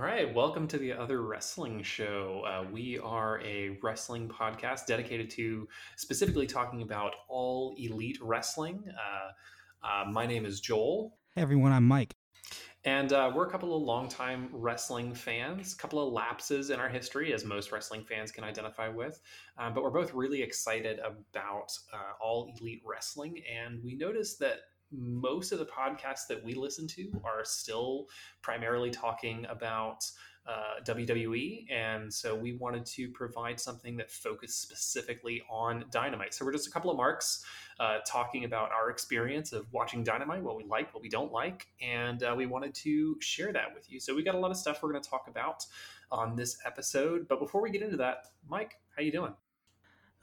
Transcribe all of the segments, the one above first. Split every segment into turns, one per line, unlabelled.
All right, welcome to the Other Wrestling Show. Uh, we are a wrestling podcast dedicated to specifically talking about all elite wrestling. Uh, uh, my name is Joel.
Hey everyone, I'm Mike.
And uh, we're a couple of longtime wrestling fans, a couple of lapses in our history, as most wrestling fans can identify with. Um, but we're both really excited about uh, all elite wrestling. And we noticed that most of the podcasts that we listen to are still primarily talking about uh, WWE. And so we wanted to provide something that focused specifically on Dynamite. So we're just a couple of marks uh, talking about our experience of watching Dynamite, what we like, what we don't like. And uh, we wanted to share that with you. So we got a lot of stuff we're going to talk about on this episode. But before we get into that, Mike, how you doing?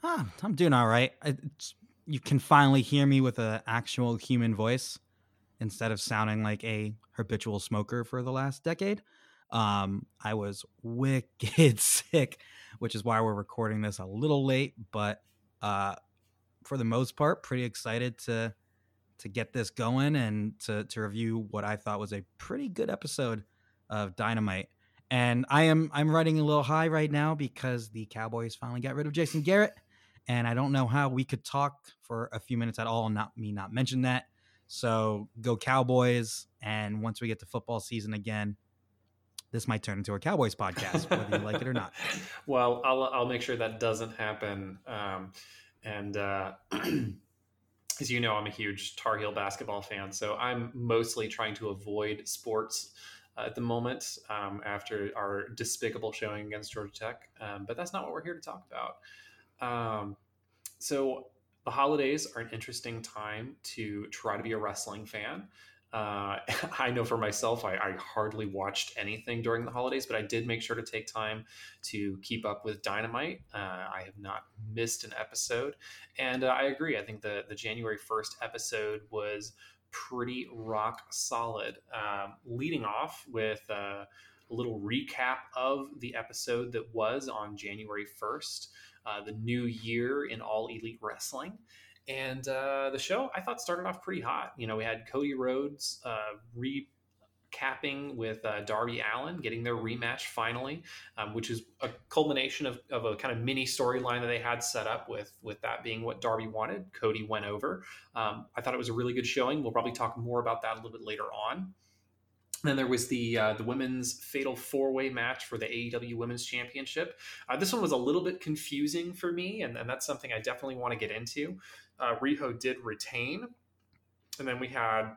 Ah, I'm doing all right. It's you can finally hear me with an actual human voice instead of sounding like a habitual smoker for the last decade. Um, I was wicked sick, which is why we're recording this a little late, but uh, for the most part, pretty excited to to get this going and to to review what I thought was a pretty good episode of Dynamite. And I am I'm riding a little high right now because the Cowboys finally got rid of Jason Garrett and I don't know how we could talk for a few minutes at all and not me not mention that. So go Cowboys, and once we get to football season again, this might turn into a Cowboys podcast, whether you like it or not.
Well, I'll I'll make sure that doesn't happen. Um, and uh, as you know, I'm a huge Tar Heel basketball fan, so I'm mostly trying to avoid sports uh, at the moment um, after our despicable showing against Georgia Tech. Um, but that's not what we're here to talk about. Um, so the holidays are an interesting time to try to be a wrestling fan. Uh, I know for myself, I, I, hardly watched anything during the holidays, but I did make sure to take time to keep up with Dynamite. Uh, I have not missed an episode, and uh, I agree. I think the the January first episode was pretty rock solid. Um, leading off with uh, a little recap of the episode that was on January first uh, the new year in all elite wrestling. And uh, the show I thought started off pretty hot. You know, we had Cody Rhodes uh, recapping with uh, Darby Allin, getting their rematch finally, um, which is a culmination of, of a kind of mini storyline that they had set up with with that being what Darby wanted. Cody went over. Um, I thought it was a really good showing. We'll probably talk more about that a little bit later on. Then there was the uh, the women's fatal four way match for the AEW Women's Championship. Uh, this one was a little bit confusing for me, and, and that's something I definitely want to get into. Uh, Riho did retain, and then we had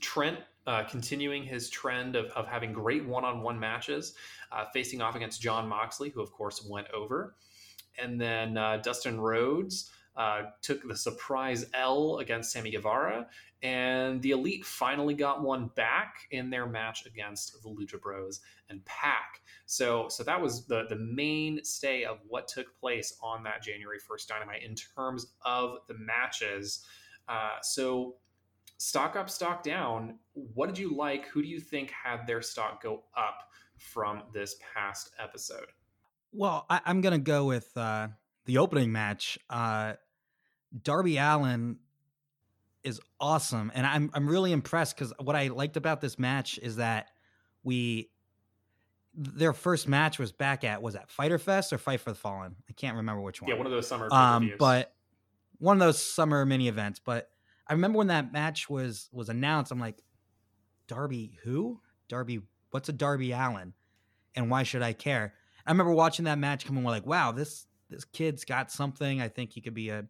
Trent uh, continuing his trend of, of having great one on one matches, uh, facing off against Jon Moxley, who of course went over, and then uh, Dustin Rhodes. Uh, took the surprise L against Sammy Guevara, and the Elite finally got one back in their match against the Lucha Bros and PAC. So, so that was the the mainstay of what took place on that January first Dynamite in terms of the matches. Uh, so, stock up, stock down. What did you like? Who do you think had their stock go up from this past episode?
Well, I, am gonna go with uh, the opening match. Uh, Darby Allin is awesome, and I'm I'm really impressed because what I liked about this match is that we their first match was back at was that Fyter Fest or Fight for the Fallen? I can't remember which one.
Yeah, one of those summer.
Um, but one of those summer mini events. But I remember when that match was was announced. I'm like, Darby who? Darby, what's a Darby Allin? And why should I care? I remember watching that match coming. We're like, wow, this this kid's got something. I think he could be a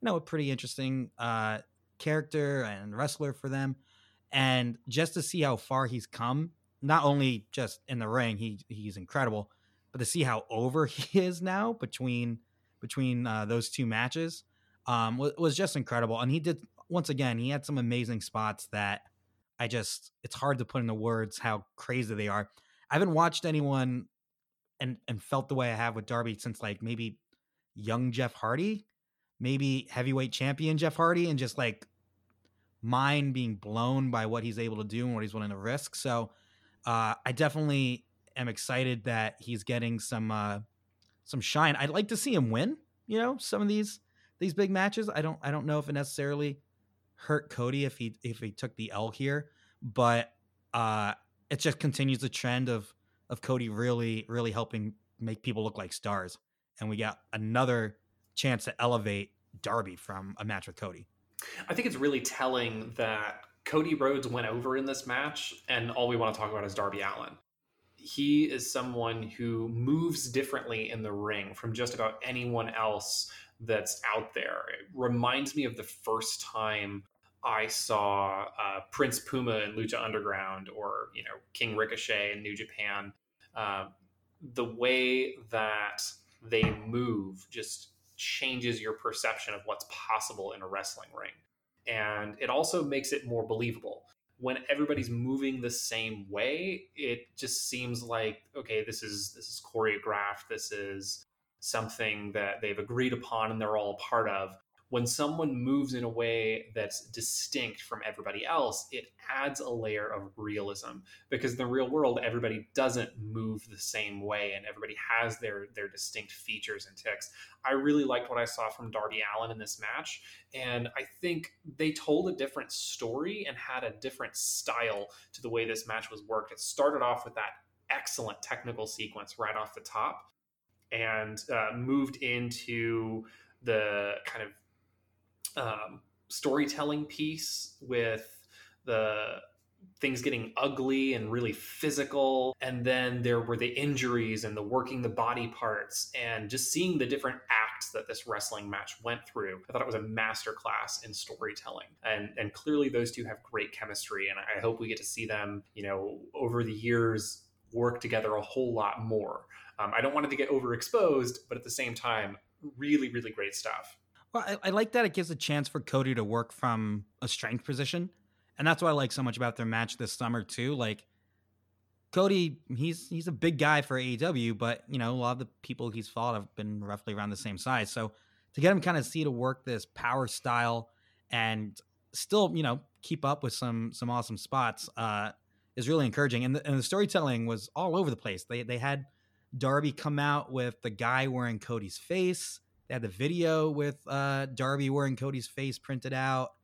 you know a pretty interesting uh character and wrestler for them. And just to see how far he's come, not only just in the ring, he he's incredible, but to see how over he is now between between uh, those two matches um, was, was just incredible. And he did once again, he had some amazing spots that I just it's hard to put into words how crazy they are. I haven't watched anyone and and felt the way I have with Darby since like maybe young Jeff Hardy, maybe heavyweight champion Jeff Hardy, and just like mind being blown by what he's able to do and what he's willing to risk. So uh, I definitely am excited that he's getting some uh, some shine. I'd like to see him win. You know, some of these these big matches. I don't I don't know if it necessarily hurt Cody if he if he took the L here, but uh, it just continues the trend of of Cody really, really helping make people look like stars. And we got another chance to elevate Darby from a match with Cody.
I think it's really telling that Cody Rhodes went over in this match, and all we want to talk about is Darby Allin. He is someone who moves differently in the ring from just about anyone else that's out there. It reminds me of the first time I saw uh, Prince Puma in Lucha Underground or you know King Ricochet in New Japan. Uh, the way that they move just changes your perception of what's possible in a wrestling ring, and it also makes it more believable. When everybody's moving the same way, it just seems like okay, this is this is choreographed. This is something that they've agreed upon and they're all a part of when someone moves in a way that's distinct from everybody else, it adds a layer of realism because in the real world, everybody doesn't move the same way and everybody has their, their distinct features and ticks. I really liked what I saw from Darby Allin in this match. And I think they told a different story and had a different style to the way this match was worked. It started off with that excellent technical sequence right off the top and uh, moved into the kind of um, storytelling piece with the things getting ugly and really physical. And then there were the injuries and the working the body parts and just seeing the different acts that this wrestling match went through. I thought it was a masterclass in storytelling. And and clearly those two have great chemistry. And I hope we get to see them, you know, over the years work together a whole lot more. Um, I don't want it to get overexposed, but at the same time, really, really great stuff.
Well, I, I, like that it gives a chance for Cody to work from a strength position, and that's what I like so much about their match this summer too. Like Cody, he's he's a big guy for AEW, but you know a lot of the people he's fought have been roughly around the same size. So to get him kind of see to work this power style and still you know keep up with some some awesome spots uh, is really encouraging. And the, and the storytelling was all over the place. They they had Darby come out with the guy wearing Cody's face they had the video with uh, Darby wearing Cody's face printed out.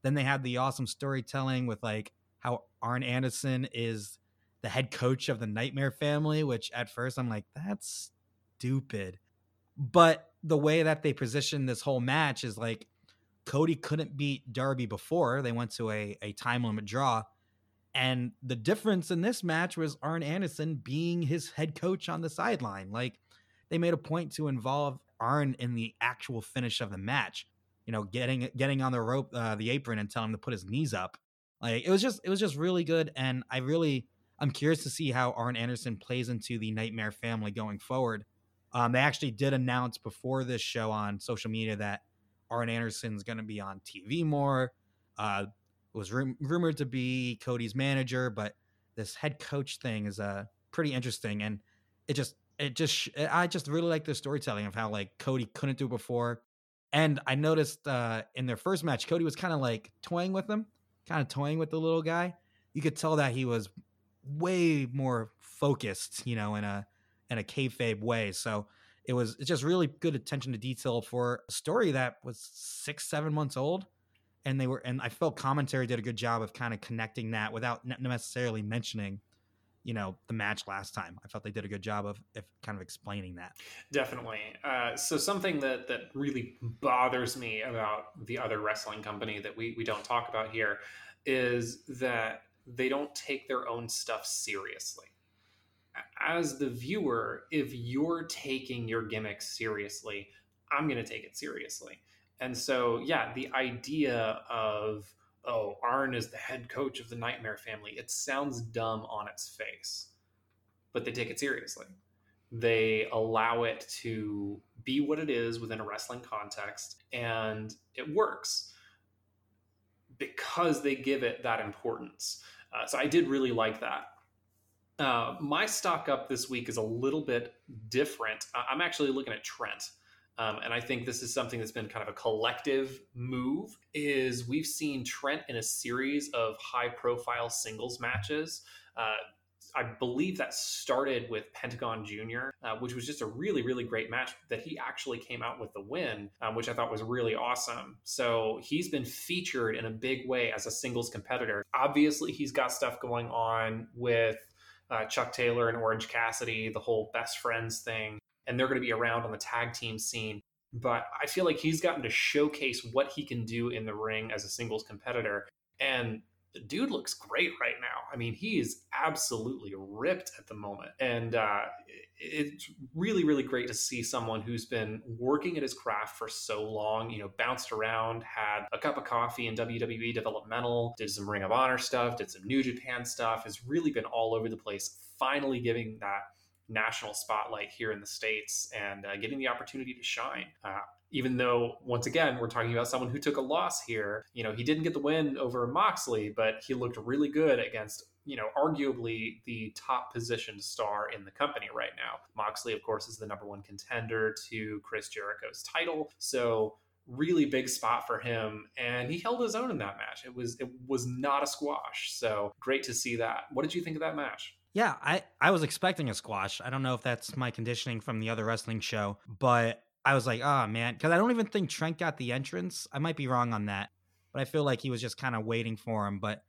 Then they had the awesome storytelling with like how Arn Anderson is the head coach of the Nightmare Family, which at first I'm like, that's stupid. But the way that they positioned this whole match is like Cody couldn't beat Darby before. They went to a, a time limit draw. And the difference in this match was Arn Anderson being his head coach on the sideline. Like they made a point to involve Arn in the actual finish of the match. You know, getting getting on the rope, uh, the apron, and telling him to put his knees up. Like it was just it was just really good, and I really I'm curious to see how Arn Anderson plays into the Nightmare family going forward. Um, they actually did announce before this show on social media that Arn Anderson's going to be on TV more. Uh, it was rum- rumored to be Cody's manager, but this head coach thing is uh, pretty interesting, and it just it just I just really like the storytelling of how like Cody couldn't do it before. And I noticed uh, in their first match, Cody was kind of like toying with them, kind of toying with the little guy. You could tell that he was way more focused, you know, in a in a kayfabe way. So it was it's just really good attention to detail for a story that was six, seven months old. And they were, and I felt commentary did a good job of kind of connecting that without necessarily mentioning you know the match last time. I felt they did a good job of, of kind of explaining that.
Definitely. Uh, so something that that really bothers me about the other wrestling company that we we don't talk about here is that they don't take their own stuff seriously. As the viewer, if you're taking your gimmick seriously, I'm going to take it seriously. And so, yeah, the idea of oh, Arn is the head coach of the Nightmare family. It sounds dumb on its face, but they take it seriously. They allow it to be what it is within a wrestling context, and it works because they give it that importance. Uh, so I did really like that. Uh, my stock up this week is a little bit different. I'm actually looking at Trent. Um, and I think this is something that's been kind of a collective move. Is we've seen Trent in a series of high-profile singles matches. Uh, I believe that started with Pentagon Jr., uh, which was just a really, really great match that he actually came out with the win, um, which I thought was really awesome. So he's been featured in a big way as a singles competitor. Obviously, he's got stuff going on with uh, Chuck Taylor and Orange Cassidy, the whole best friends thing, and they're going to be around on the tag team scene. But I feel like he's gotten to showcase what he can do in the ring as a singles competitor. And the dude looks great right now. I mean, he is absolutely ripped at the moment. And uh, it's really, really great to see someone who's been working at his craft for so long, you know, bounced around, had a cup of coffee in WWE developmental, did some Ring of Honor stuff, did some New Japan stuff, has really been all over the place, finally giving that national spotlight here in the States and uh, getting the opportunity to shine. Uh, even though once again we're talking about someone who took a loss here you know he didn't get the win over moxley but he looked really good against you know arguably the top positioned star in the company right now. Moxley of course is the number one contender to chris jericho's title. So really big spot for him and he held his own in that match. It was it was not a squash. So great to see that. What did you think of that match
yeah, I, I was expecting a squash. I don't know if that's my conditioning from the other wrestling show, but I was like, oh man, because I don't even think Trent got the entrance. I might be wrong on that, but I feel like he was just kind of waiting for him. But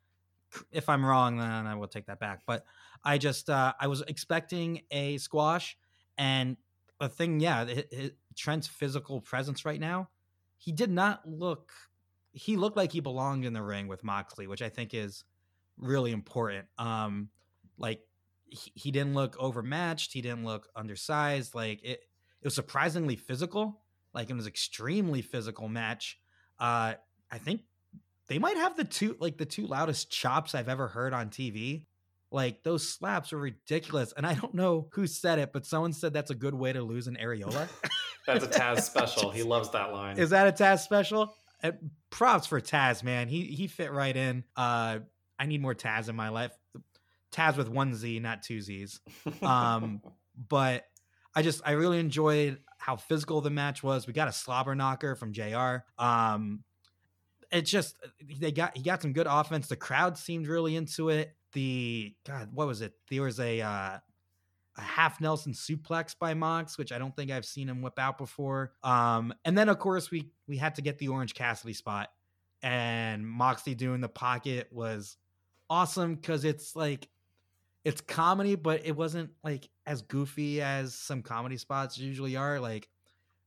if I'm wrong, then I will take that back. But I just uh, I was expecting a squash, and the thing, yeah, it, it, Trent's physical presence right now, he did not look. He looked like he belonged in the ring with Moxley, which I think is really important. Um, like he, he didn't look overmatched. He didn't look undersized. Like it, it was surprisingly physical. Like it was extremely physical match. Uh, I think they might have the two like the two loudest chops I've ever heard on TV. Like those slaps were ridiculous, and I don't know who said it, but someone said that's a good way to lose an areola.
that's a Taz special. He loves that line.
Is that a Taz special? Uh, props for Taz, man. He he fit right in. Uh, I need more Taz in my life. Taz with one Z, not two Z's. Um, but I just I really enjoyed how physical the match was. We got a slobber knocker from JR Um, it just they got he got some good offense. The crowd seemed really into it. The God, what was it? There was a uh, a half Nelson suplex by Mox, which I don't think I've seen him whip out before. Um, and then of course we we had to get the Orange Cassidy spot, and Moxley doing the pocket was awesome because it's like it's comedy, but it wasn't like as goofy as some comedy spots usually are. Like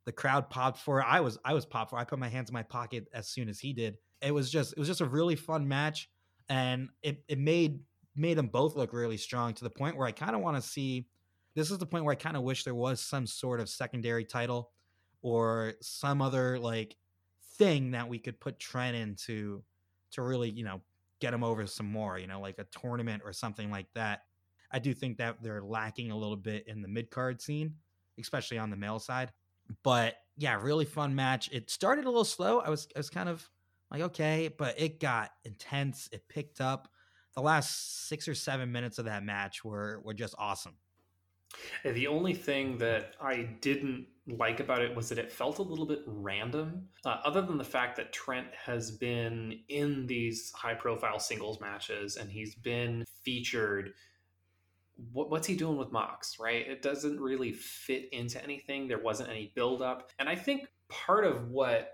the crowd popped for it. I was I was popped for. It. I put my hands in my pocket as soon as he did. It was just it was just a really fun match, and it it made made them both look really strong to the point where I kind of want to see. This is the point where I kind of wish there was some sort of secondary title or some other like thing that we could put Trent into to really you know get him over some more. You know, like a tournament or something like that. I do think that they're lacking a little bit in the mid card scene, especially on the male side. But yeah, really fun match. It started a little slow. I was I was kind of like okay, but it got intense. It picked up. The last six or seven minutes of that match were were just awesome.
The only thing that I didn't like about it was that it felt a little bit random. Uh, other than the fact that Trent has been in these high profile singles matches and he's been featured what, what's he doing with Mox, right? It doesn't really fit into anything. There wasn't any buildup. And I think part of what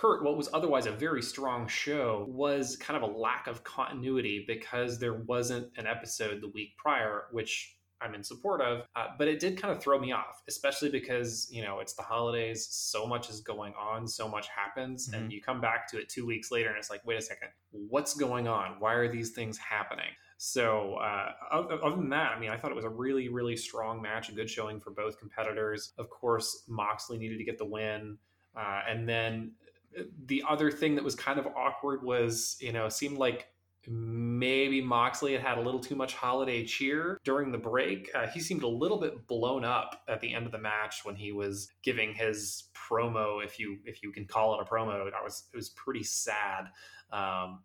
hurt what was otherwise a very strong show was kind of a lack of continuity because there wasn't an episode the week prior, which I'm in support of. Uh, but it did kind of throw me off, especially because, you know, it's the holidays. So much is going on, so much happens. Mm-hmm. And you come back to it two weeks later and it's like, wait a second, what's going on? Why are these things happening? So, uh, other, than that, I mean, I thought it was a really, really strong match, a good showing for both competitors. Of course, Moxley needed to get the win. Uh, and then uh, the other thing that was kind of awkward was, you know, seemed like maybe Moxley had had a little too much holiday cheer during the break. Uh, he seemed a little bit blown up at the end of the match when he was giving his promo, if you if you can call it a promo. I was it was pretty sad. Um,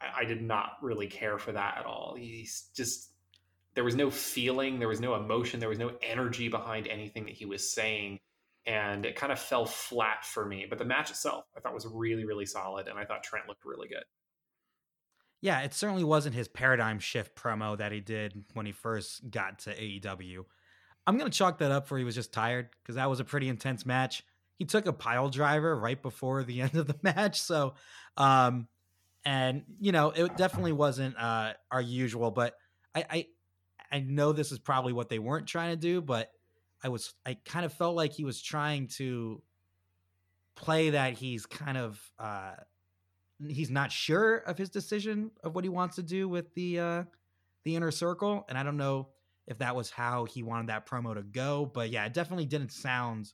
I did not really care for that at all. He's just there was no feeling, there was no emotion, there was no energy behind anything that he was saying. And it kind of fell flat for me. But the match itself, I thought was really, really solid. And I thought Trent looked really good.
Yeah, it certainly wasn't his paradigm shift promo that he did when he first got to AEW. I'm going to chalk that up for he was just tired because that was a pretty intense match. He took a pile driver right before the end of the match. So, um, and you know it definitely wasn't uh, our usual but I, I I know this is probably what they weren't trying to do, but I was I kind of felt like he was trying to play that he's kind of uh he's not sure of his decision of what he wants to do with the uh the inner circle and I don't know if that was how he wanted that promo to go, but yeah, it definitely didn't sound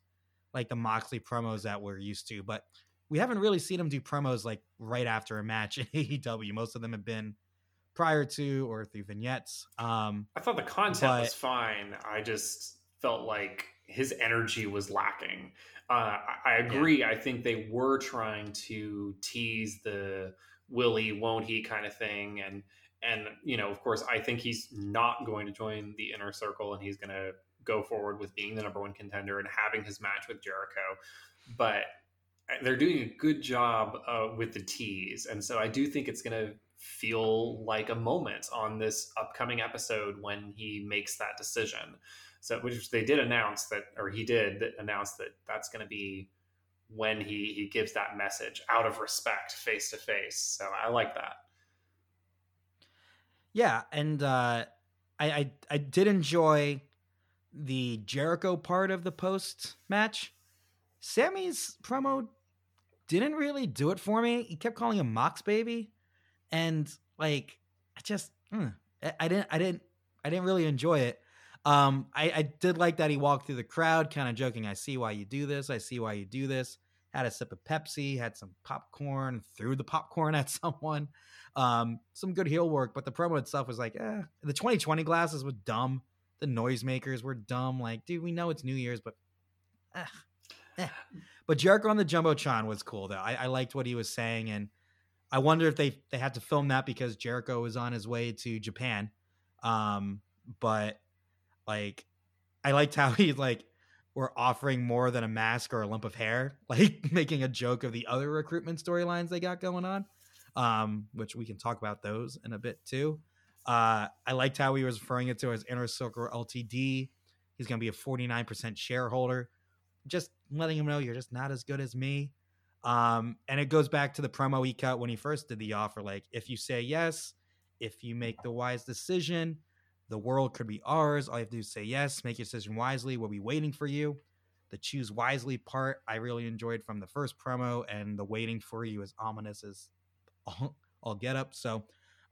like the Moxley promos that we're used to, but we haven't really seen him do promos like right after a match in AEW. Most of them have been prior to or through vignettes. Um,
I thought the content but, was fine. I just felt like his energy was lacking. Uh, I agree. Yeah. I think they were trying to tease the Willie won't he kind of thing, and and you know, of course, I think he's not going to join the inner circle, and he's going to go forward with being the number one contender and having his match with Jericho. But they're doing a good job uh, with the tease, and so I do think it's going to feel like a moment on this upcoming episode when he makes that decision. So, which they did announce that, or he did announce that that's going to be when he he gives that message out of respect, face to face. So I like that.
Yeah, and uh, I, I I did enjoy the Jericho part of the post match. Sammy's promo didn't really do it for me. He kept calling him Mox Baby, and like I just mm, I, I, didn't I didn't I didn't really enjoy it. Um, I, I did like that he walked through the crowd, kind of joking. I see why you do this. I see why you do this. Had a sip of Pepsi, had some popcorn, threw the popcorn at someone. Um, some good heel work, but the promo itself was like, eh. The 2020 glasses were dumb. The noisemakers were dumb. Like, dude, we know it's New Year's, but eh, eh. But Jericho on the Jumbotron was cool though. I, I liked what he was saying, and I wonder if they they had to film that because Jericho was on his way to Japan. Um, but like, I liked how he like were offering more than a mask or a lump of hair, like making a joke of the other recruitment storylines they got going on. Um, which we can talk about those in a bit too. Uh, I liked how he was referring it to as Inner Circle Ltd. He's going to be a 49% shareholder just letting him know you're just not as good as me. Um, and it goes back to the promo he cut when he first did the offer. Like, if you say yes, if you make the wise decision, the world could be ours. All you have to do is say yes, make your decision wisely. We'll be waiting for you. The choose wisely part I really enjoyed from the first promo, and the waiting for you is ominous as all, all get up. So,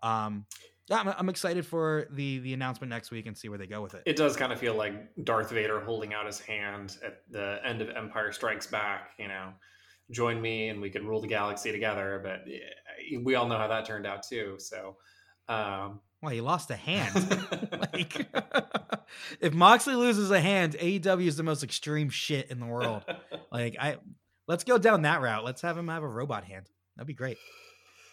um, I'm, I'm, excited for the the announcement next week and see where they go with it.
It does kind of feel like Darth Vader holding out his hand at the end of Empire Strikes Back. You know, join me and we can rule the galaxy together. But we all know how that turned out too. So, um,
well, he lost a hand. like, if Moxley loses a hand, AEW is the most extreme shit in the world. like, I let's go down that route. Let's have him have a robot hand. That'd be great.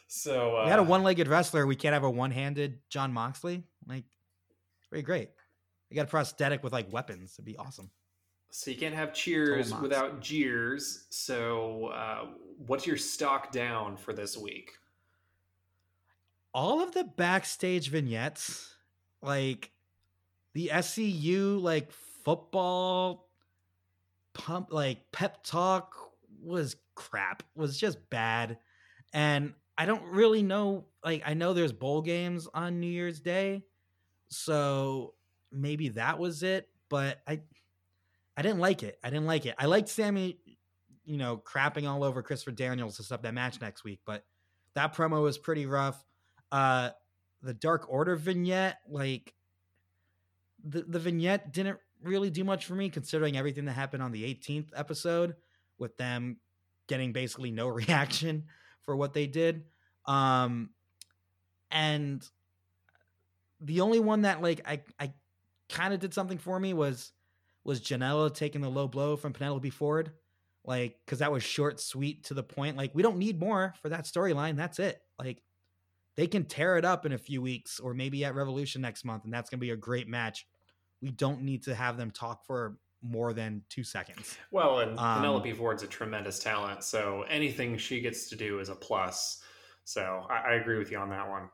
So uh,
we had a uh, one-legged wrestler. We can't have a one-handed Jon Moxley. Like, very great. We got a prosthetic with like weapons. It'd be awesome.
So you can't have cheers without jeers. So uh, what's your stock down for this week?
All of the backstage vignettes, like the SCU, like football pump, like pep talk was crap. Was just bad, and I don't really know. Like, I know there's bowl games on New Year's Day, so maybe that was it. But I, I didn't like it. I didn't like it. I liked Sammy, you know, crapping all over Christopher Daniels to set up that match next week, but that promo was pretty rough. Uh, the Dark Order vignette, like the the vignette didn't really do much for me considering everything that happened on the 18th episode with them getting basically no reaction for what they did. Um, and the only one that like I I kind of did something for me was was Janela taking the low blow from Penelope Ford, like because that was short, sweet, to the point. Like we don't need more for that storyline. That's it. Like they can tear it up in a few weeks or maybe at Revolution next month, and that's gonna be a great match. We don't need to have them talk for more than two seconds.
Well, and um, Penelope Ford's a tremendous talent, so anything she gets to do is a plus. So I, I agree with you on that one.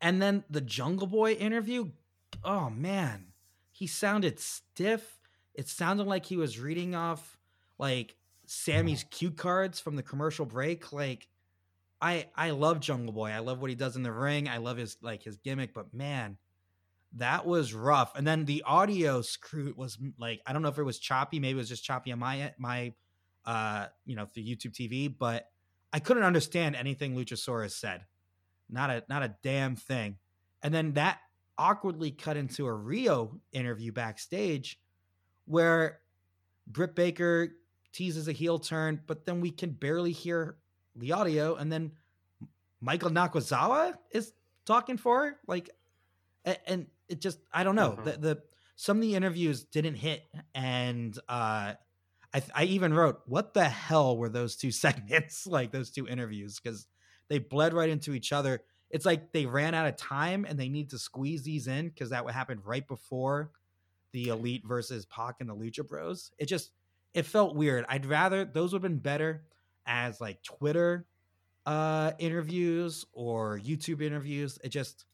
And then the Jungle Boy interview, oh man, he sounded stiff. It sounded like he was reading off like Sammy's cue cards from the commercial break. Like I I love Jungle Boy. I love what he does in the ring. I love his like his gimmick, but man, that was rough. And then the audio screw was like I don't know if it was choppy, maybe it was just choppy on my my uh you know the YouTube TV, but I couldn't understand anything Luchasaurus said. Not a not a damn thing. And then that awkwardly cut into a Riho interview backstage where Britt Baker teases a heel turn, but then we can barely hear the audio. And then Michael Nakazawa is talking for her. Like, and it just, I don't know. Mm-hmm. The, the, some of the interviews didn't hit. And, uh, I, I even wrote, what the hell were those two segments, like those two interviews? Because they bled right into each other. It's like they ran out of time and they need to squeeze these in because that would happen right before the Elite versus Pac and the Lucha Bros. It just it felt weird. I'd rather those would have been better as like Twitter uh interviews or YouTube interviews. It just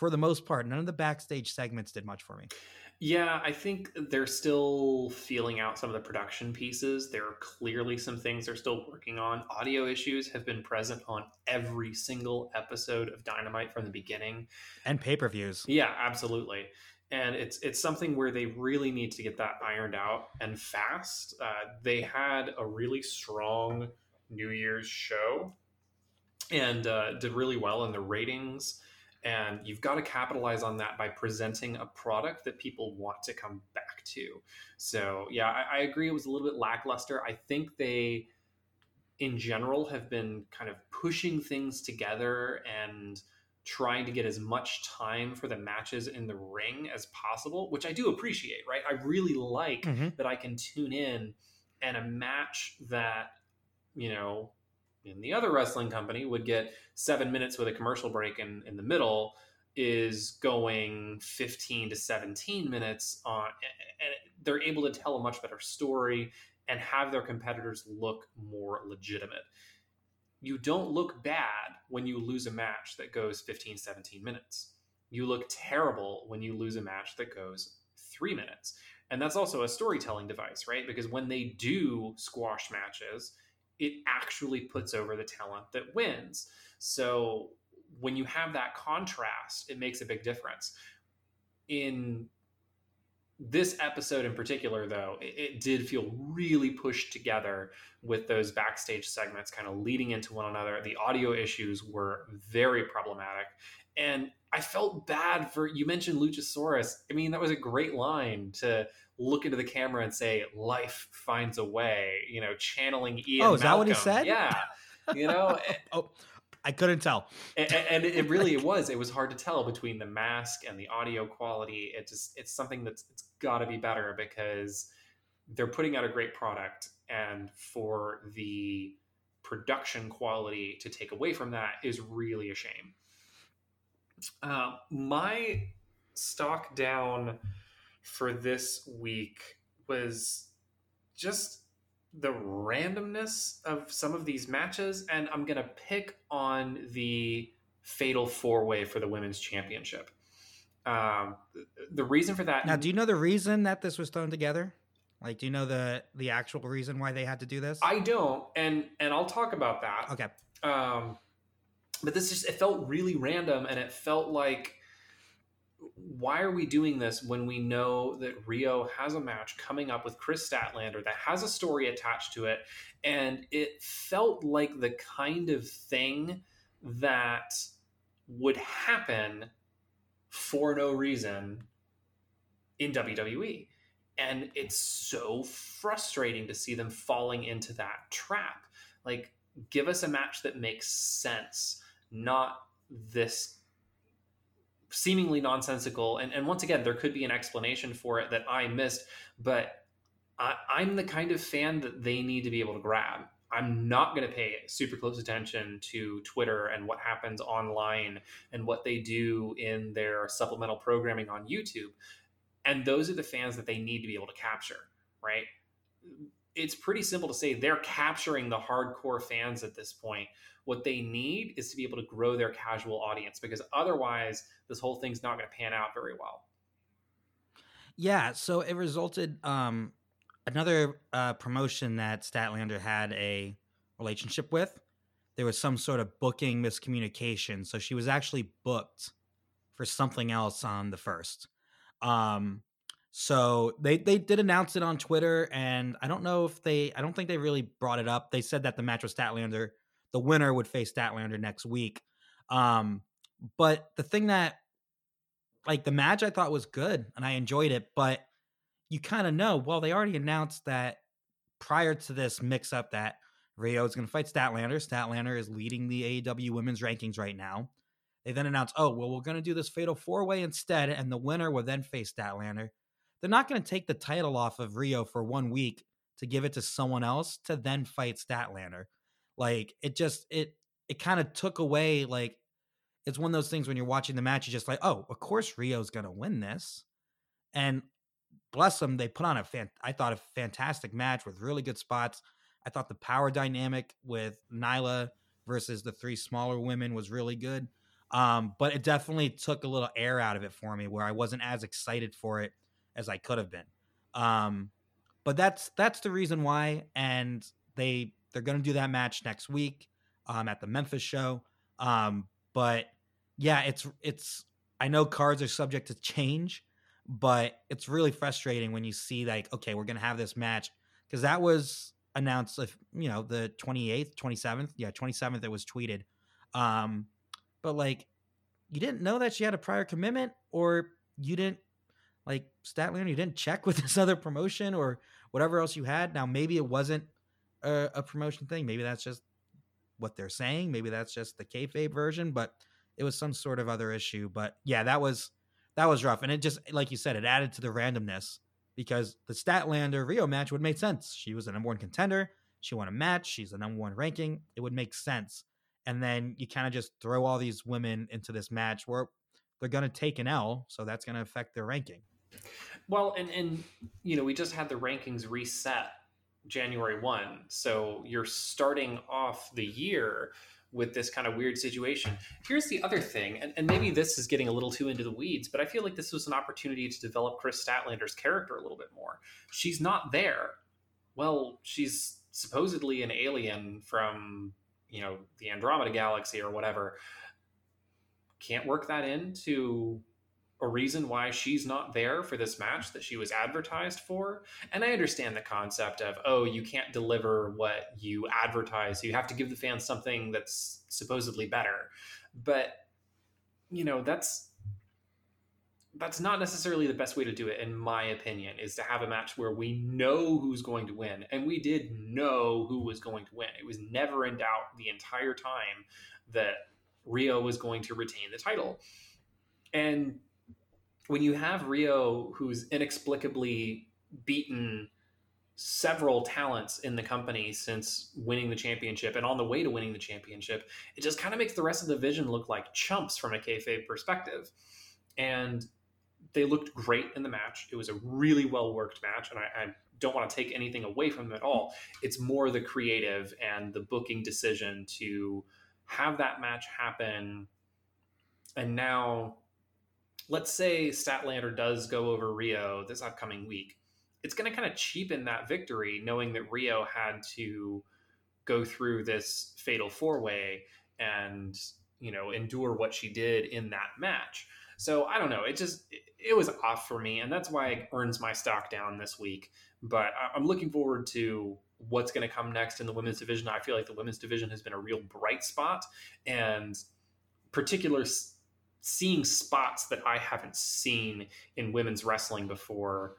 for the most part, none of the backstage segments did much for me.
Yeah, I think they're still feeling out some of the production pieces. There are clearly some things they're still working on. Audio issues have been present on every single episode of Dynamite from the beginning.
And pay-per-views.
Yeah, absolutely. And it's it's something where they really need to get that ironed out and fast. Uh, they had a really strong New Year's show and uh, did really well in the ratings and you've got to capitalize on that by presenting a product that people want to come back to. So, yeah, I, I, agree. It was a little bit lackluster. I think they, in general, have been kind of pushing things together and trying to get as much time for the matches in the ring as possible, which I do appreciate, right? I really like mm-hmm. that I can tune in and a match that, you know, in the other wrestling company would get seven minutes with a commercial break in, in the middle is going 15 to 17 minutes on and they're able to tell a much better story and have their competitors look more legitimate. You don't look bad when you lose a match that goes 15 17 minutes. You look terrible when you lose a match that goes three minutes. And that's also a storytelling device right? Because when they do squash matches it actually puts over the talent that wins. So when you have that contrast, it makes a big difference. In this episode in particular, though, it, it, did feel really pushed together with those backstage segments kind of leading into one another. The audio issues were very problematic. And I felt bad for you mentioned Luchasaurus. I mean, that was a great line to look into the camera and say, "Life finds a way." You know, channeling Ian.
Oh, is
Malcolm. that
what he said?
Yeah. You know.
oh, I couldn't tell.
And, and, it really it was. It was hard to tell between the mask and the audio quality. It just it's something that's it's got to be better because they're putting out a great product, and for the production quality to take away from that is really a shame. Uh, my stock down for this week was just the randomness of some of these matches, and I'm going to pick on the fatal four way for the women's championship. Um, the reason for that.
Now, do you know the reason that this was thrown together? Like, do you know the the actual reason why they had to do this?
I don't, and and I'll talk about that.
Okay.
Um, but this just it felt really random, and it felt like why are we doing this when we know that Rio has a match coming up with Kris Statlander that has a story attached to it? And it felt like the kind of thing that would happen for no reason in WWE. And it's so frustrating to see them falling into that trap. Like, give us a match that makes sense, not this seemingly nonsensical. And, and once again, there could be an explanation for it that I missed, but I, I'm the kind of fan that they need to be able to grab. I'm not going to pay super close attention to Twitter and what happens online and what they do in their supplemental programming on YouTube. And those are the fans that they need to be able to capture, right? It's pretty simple to say they're capturing the hardcore fans at this point. What they need is to be able to grow their casual audience because otherwise, this whole thing's not going to pan out very well.
Yeah, so it resulted um another uh, promotion that Statlander had a relationship with. There was some sort of booking miscommunication, so she was actually booked for something else on the first. Um, so they they did announce it on Twitter, and I don't know if they I don't think they really brought it up. They said that the match was Statlander. The winner would face Statlander next week. Um, but the thing that like the match I thought was good and I enjoyed it, but you kind of know, well, they already announced that prior to this mix up that Rio is going to fight Statlander. Statlander is leading the AEW women's rankings right now. They then announced, oh, well, we're going to do this fatal four way instead, and the winner will then face Statlander. They're not going to take the title off of Rio for one week to give it to someone else to then fight Statlander. Like it just it it kind of took away like it's one of those things when you're watching the match, you're just like, oh, of course Rio's gonna win this. And bless them, they put on a fan I thought a fantastic match with really good spots. I thought the power dynamic with Nyla versus the three smaller women was really good. Um, but it definitely took a little air out of it for me where I wasn't as excited for it as I could have been. Um, but that's that's the reason why, and they they're going to do that match next week um, at the Memphis show. Um, but yeah, it's it's I know cards are subject to change, but it's really frustrating when you see like okay, we're going to have this match because that was announced if you know the 28th 27th yeah 27th it was tweeted um but like you didn't know that she had a prior commitment or you didn't like Statlander, you didn't check with this other promotion or whatever else you had. Now maybe it wasn't a, a promotion thing. Maybe that's just what they're saying. Maybe that's just the kayfabe version, but it was some sort of other issue. But yeah, that was that was rough, and it just like you said, it added to the randomness because the Statlander Rio match would make sense. She was the number one contender. She won a match. She's the number one ranking. It would make sense. And then you kind of just throw all these women into this match where they're going to take an L, so that's going to affect their ranking.
Well, and and you know, we just had the rankings reset January 1. So you're starting off the year with this kind of weird situation. Here's the other thing, and, and maybe this is getting a little too into the weeds, but I feel like this was an opportunity to develop Kris Statlander's character a little bit more. She's not there. Well, she's supposedly an alien from, you know, the Andromeda Galaxy or whatever. Can't work that into a reason why she's not there for this match that she was advertised for. And I understand the concept of, oh, you can't deliver what you advertise. You have to give the fans something that's supposedly better. But, you know, that's that's not necessarily the best way to do it in my opinion is to have a match where we know who's going to win and we did know who was going to win it was never in doubt the entire time that rio was going to retain the title and when you have Rio, who's inexplicably beaten several talents in the company since winning the championship and on the way to winning the championship, it just kind of makes the rest of the division look like chumps from a kayfabe perspective. And they looked great in the match. It was a really well worked match, and I, I don't want to take anything away from them at all. It's more the creative and the booking decision to have that match happen. And now let's say Statlander does go over Rio this upcoming week, it's going to kind of cheapen that victory, knowing that Rio had to go through this fatal four way and you know endure what she did in that match. So I don't know. It just it was off for me, and that's why it earns my stock down this week. But I'm looking forward to what's going to come next in the women's division. I feel like the women's division has been a real bright spot, and particular seeing spots that I haven't seen in women's wrestling before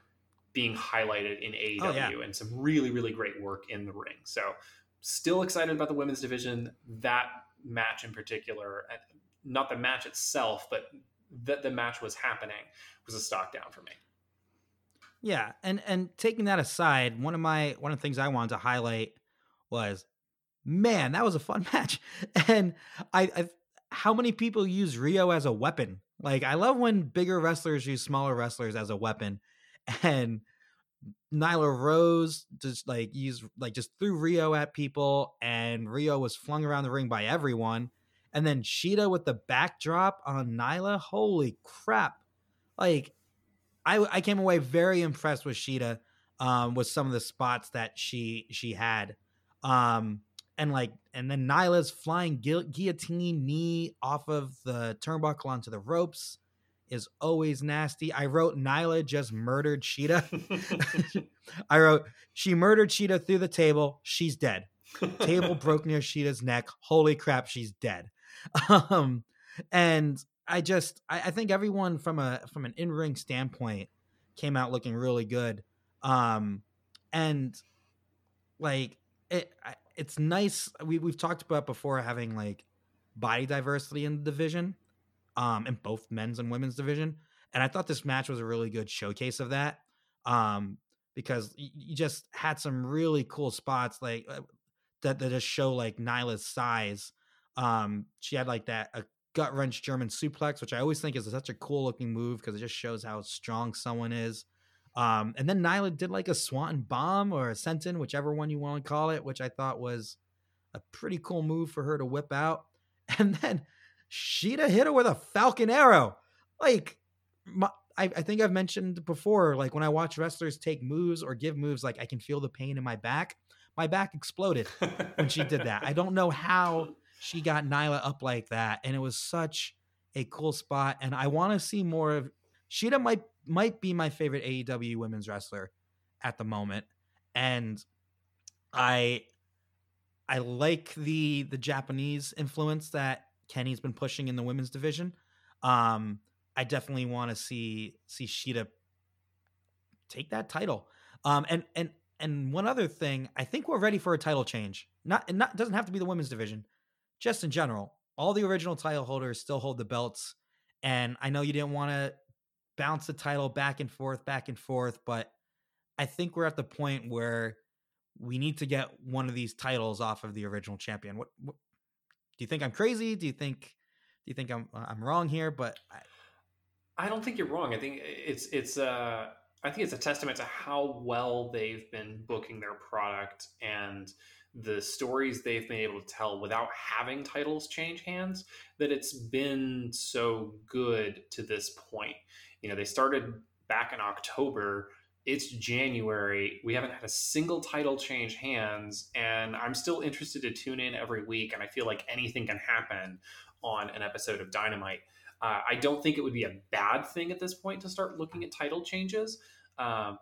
being highlighted in AEW oh, yeah. and some really, really great work in the ring. So, still excited about the women's division. That match in particular, uh, not the match itself, but that the match was happening was a stock down for me.
Yeah, and and taking that aside, one of my one of the things I wanted to highlight was, man, that was a fun match, and I, I how many people use Rio as a weapon? Like I love when bigger wrestlers use smaller wrestlers as a weapon. And Nyla Rose just like used like just threw Rio at people and Rio was flung around the ring by everyone. And then Shida with the backdrop on Nyla. Holy crap. Like I I came away very impressed with Shida um with some of the spots that she she had. Um and like and then Nyla's flying gu- guillotine knee off of the turnbuckle onto the ropes. is always nasty. I wrote Nyla just murdered Shida. I wrote she murdered Shida through the table. She's dead. Table broke near Shida's neck. Holy crap, she's dead. Um, and I just I, I think everyone from a from an in ring standpoint came out looking really good. Um, and like it, it's nice. We we've talked about before having like body diversity in the division, um, in both men's and women's division. And I thought this match was a really good showcase of that. Um, because you just had some really cool spots like uh, that that just show like Nyla's size. Um, she had like that a gut wrench German suplex, which I always think is such a cool looking move because it just shows how strong someone is. Um, and then Nyla did like a Swanton bomb or a Senton, whichever one you want to call it, which I thought was a pretty cool move for her to whip out. And then Shida hit her with a Falcon Arrow. Like, my, I, I think I've mentioned before, like when I watch wrestlers take moves or give moves, like I can feel the pain in my back. My back exploded when she did that. I don't know how she got Nyla up like that, and it was such a cool spot. And I want to see more of Shida. Might might be my favorite AEW women's wrestler at the moment, and I I like the the Japanese influence that Kenny's been pushing in the women's division. Um, I definitely want to see see Shida take that title. Um, and and and one other thing, I think we're ready for a title change. Not not doesn't have to be the women's division, just in general. All the original title holders still hold the belts, and I know you didn't want to bounce the title back and forth, back and forth, but I think we're at the point where we need to get one of these titles off of the original champion. What, what do you think? I'm crazy? Do you think? Do you think I'm I'm wrong here? But
I, I don't think you're wrong. I think it's it's uh I think it's a testament to how well they've been booking their product and the stories they've been able to tell without having titles change hands that it's been so good to this point. You know, they started back in October it's January. We haven't had a single title change hands, and I'm still interested to tune in every week. And I feel like anything can happen on an episode of Dynamite. Uh, I don't think it would be a bad thing at this point to start looking at title changes. Uh,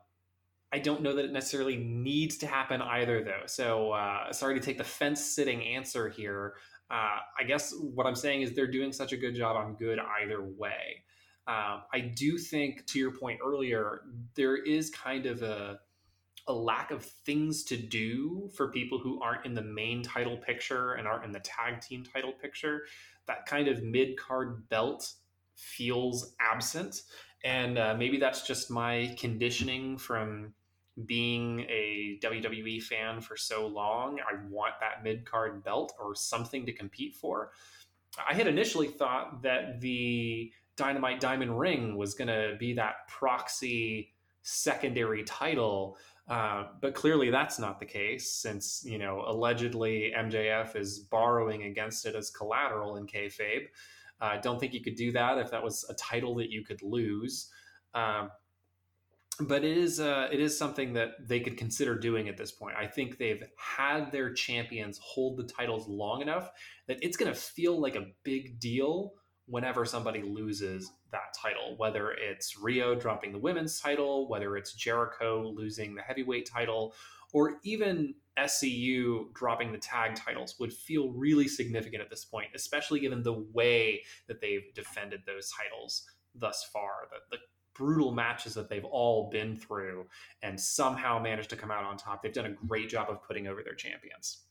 I don't know that it necessarily needs to happen either, though. So uh, sorry to take the fence sitting answer here. Uh, I guess what I'm saying is they're doing such a good job. I'm good either way. Um, I do think, to your point earlier, there is kind of a a lack of things to do for people who aren't in the main title picture and aren't in the tag team title picture. That kind of mid card belt feels absent, and uh, maybe that's just my conditioning from being a WWE fan for so long. I want that mid card belt or something to compete for. I had initially thought that the Dynamite Diamond Ring was going to be that proxy secondary title. Uh, but clearly that's not the case since, you know, allegedly MJF is borrowing against it as collateral in kayfabe. I uh, don't think you could do that if that was a title that you could lose. Um, but it is uh, it is something that they could consider doing at this point. I think they've had their champions hold the titles long enough that it's going to feel like a big deal whenever somebody loses that title, whether it's Riho dropping the women's title, whether it's Jericho losing the heavyweight title, or even SCU dropping the tag titles would feel really significant at this point, especially given the way that they've defended those titles thus far. The, the brutal matches that they've all been through and somehow managed to come out on top. They've done a great job of putting over their champions.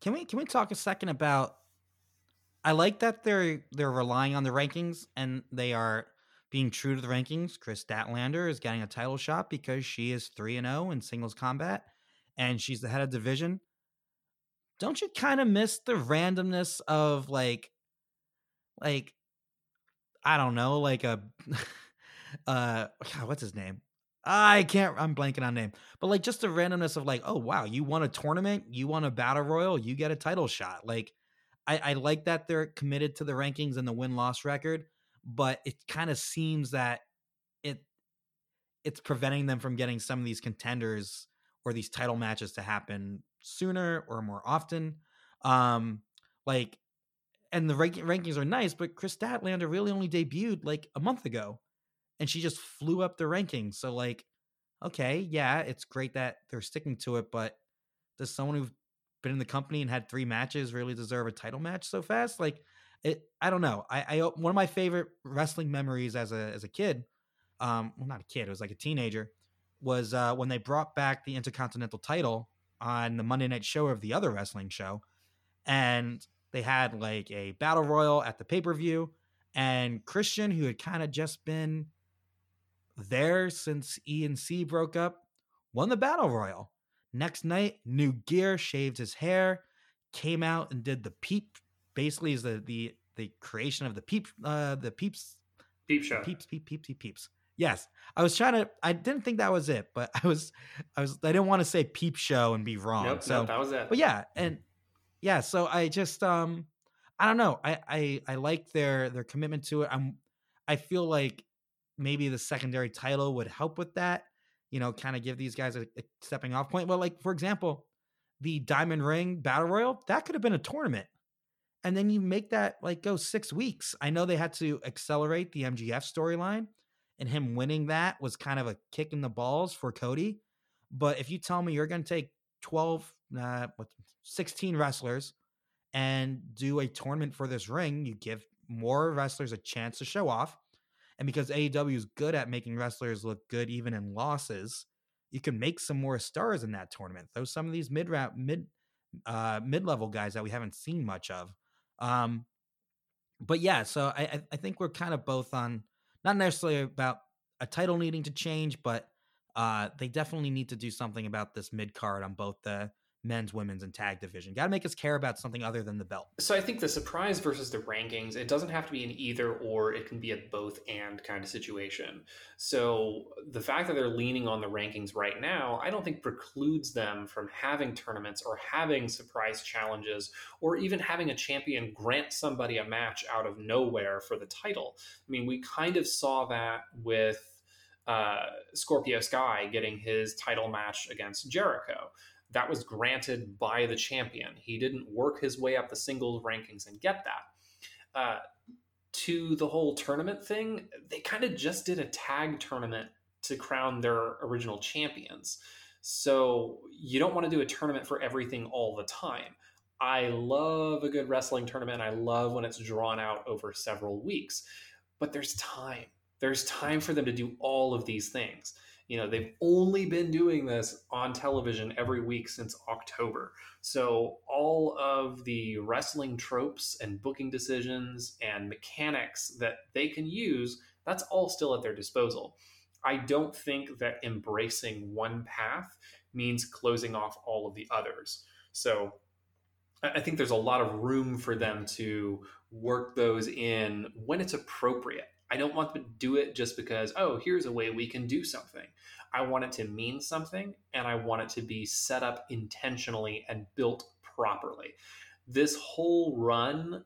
Can we can we talk a second about I like that they're they're relying on the rankings and they are being true to the rankings. Kris Statlander is getting a title shot because she is 3 and 0 in singles combat and she's the head of division. Don't you kind of miss the randomness of like like I don't know, like a uh God, what's his name? I can't I'm blanking on name. But like just the randomness of like, oh wow, you won a tournament, you won a battle royal, you get a title shot. Like I, I like that they're committed to the rankings and the win loss record, but it kind of seems that it it's preventing them from getting some of these contenders or these title matches to happen sooner or more often. Um, like and the rank- rankings are nice, but Kris Statlander really only debuted like a month ago, and she just flew up the rankings. So like, okay, yeah, it's great that they're sticking to it, but does someone who's been in the company and had three matches really deserve a title match so fast? Like, it, I don't know. I, I one of my favorite wrestling memories as a as a kid, um, well, not a kid, it was like a teenager, was uh, when they brought back the Intercontinental title on the Monday night show of the other wrestling show, and they had like a battle royal at the pay per view, and Christian, who had kind of just been there since E and C broke up, won the battle royal. Next night, new gear, shaved his hair, came out and did the peep. Basically, is the the the creation of the peep uh the peeps
peep show
peeps peep peeps peep peeps. Yes, I was trying to. I didn't think that was it, but I was, I was. I didn't want to say peep show and be wrong.
Nope,
so
nope, that was it.
But yeah, and yeah, so I just, um, I don't know. I I I like their their commitment to it. I'm. I feel like maybe the secondary title would help with that. You know, kind of give these guys a, a stepping off point. Well, like for example, the Diamond Ring Battle Royal that could have been a tournament and then you make that like go six weeks. I know they had to accelerate the MJF storyline, and him winning that was kind of a kick in the balls for Cody. But if you tell me you're going to take 12, uh, what, 16 wrestlers and do a tournament for this ring, you give more wrestlers a chance to show off. And because AEW is good at making wrestlers look good even in losses, you can make some more stars in that tournament. Those some of these mid mid uh, mid level guys that we haven't seen much of. Um, but yeah, so I I think we're kind of both on not necessarily about a title needing to change, but uh, they definitely need to do something about this mid card on both the men's, women's, and tag division. Got to make us care about something other than the belt.
So I think the surprise versus the rankings, it doesn't have to be an either or, it can be a both and kind of situation. So the fact that they're leaning on the rankings right now, I don't think precludes them from having tournaments or having surprise challenges or even having a champion grant somebody a match out of nowhere for the title. I mean, we kind of saw that with uh, Scorpio Sky getting his title match against Jericho that was granted by the champion. He didn't work his way up the singles rankings and get that. Uh, to the whole tournament thing, they kind of just did a tag tournament to crown their original champions. So you don't want to do a tournament for everything all the time. I love a good wrestling tournament. I love when it's drawn out over several weeks, but there's time. There's time for them to do all of these things. You know, they've only been doing this on television every week since October. So all of the wrestling tropes and booking decisions and mechanics that they can use, that's all still at their disposal. I don't think that embracing one path means closing off all of the others. So I think there's a lot of room for them to work those in when it's appropriate. I don't want them to do it just because, oh, here's a way we can do something. I want it to mean something and I want it to be set up intentionally and built properly. This whole run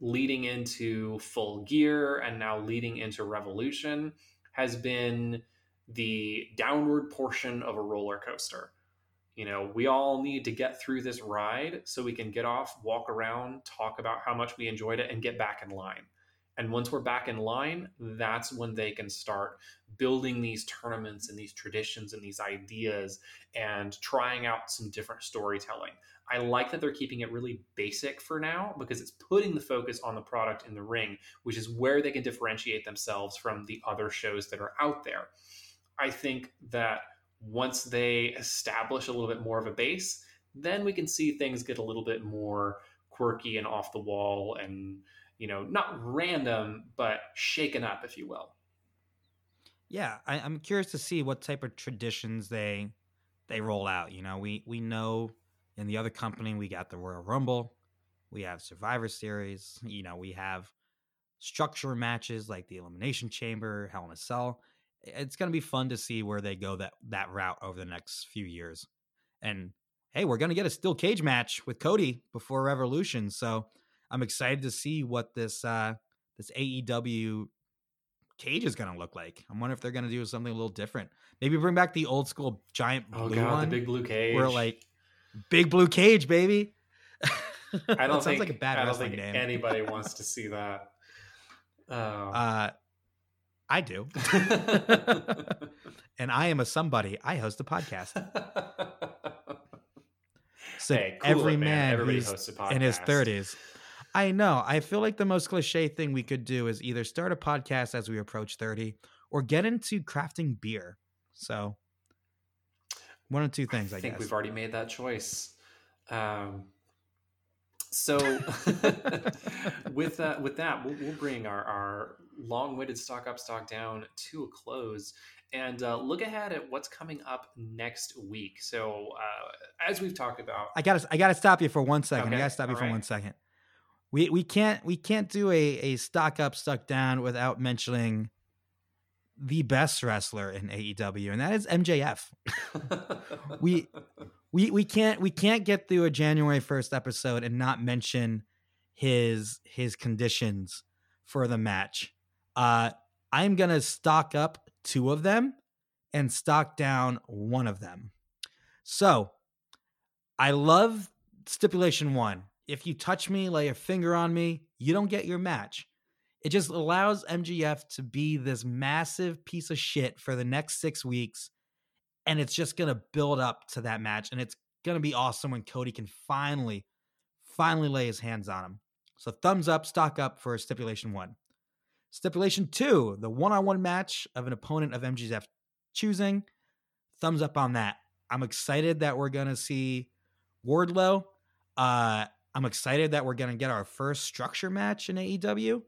leading into full gear and now leading into revolution has been the downward portion of a roller coaster. You know, we all need to get through this ride so we can get off, walk around, talk about how much we enjoyed it, and get back in line. And once we're back in line, that's when they can start building these tournaments and these traditions and these ideas and trying out some different storytelling. I like that they're keeping it really basic for now because it's putting the focus on the product in the ring, which is where they can differentiate themselves from the other shows that are out there. I think that once they establish a little bit more of a base, then we can see things get a little bit more quirky and off the wall and you know, not random, but shaken up, if you will.
Yeah, I, am curious to see what type of traditions they they roll out. You know, we we know in the other company we got the Royal Rumble, we have Survivor Series, you know, we have structure matches like the Elimination Chamber, Hell in a Cell. It's going to be fun to see where they go that that route over the next few years. And hey, we're going to get a steel cage match with Cody before Revolution, so I'm excited to see what this uh this AEW cage is going to look like. I'm wondering if they're going to do something a little different. Maybe bring back the old school giant
oh,
blue
God,
one,
the big blue cage.
Where like big blue cage, baby.
I don't
sounds
think
like a bad
I don't
wrestling
think
name.
anybody wants to see that. Um,
uh, I do, and I am a somebody. I host a podcast. So
hey, cool
every
it,
man
Everybody
who's
hosts a podcast
in his thirties. I know. I feel like the most cliche thing we could do is either start a podcast as we approach thirty, or get into crafting beer. So one of two things, I,
I think
guess.
we've already made that choice. Um, so with that, with that, we'll, we'll bring our, our long-winded stock up, stock down to a close, and uh, look ahead at what's coming up next week. So uh, as we've talked about,
I gotta I gotta stop you for one second. I gotta stop you
all
for
right.
one second. We we can't we can't do a, a stock up, stuck down without mentioning the best wrestler in AEW, and that is MJF. We- We we can't we can't get through a January first episode and not mention his his conditions for the match. Uh I'm gonna stock up two of them and stock down one of them. So I love stipulation one. If you touch me, lay a finger on me, you don't get your match. It just allows MJF to be this massive piece of shit for the next six weeks. And it's just going to build up to that match. And it's going to be awesome when Cody can finally, finally lay his hands on him. So thumbs up, stock up for stipulation one. Stipulation two, the one on one match of an opponent of MJF choosing. Thumbs up on that. I'm excited that we're going to see Wardlow. Uh, I'm excited that we're going to get our first structure match in AEW.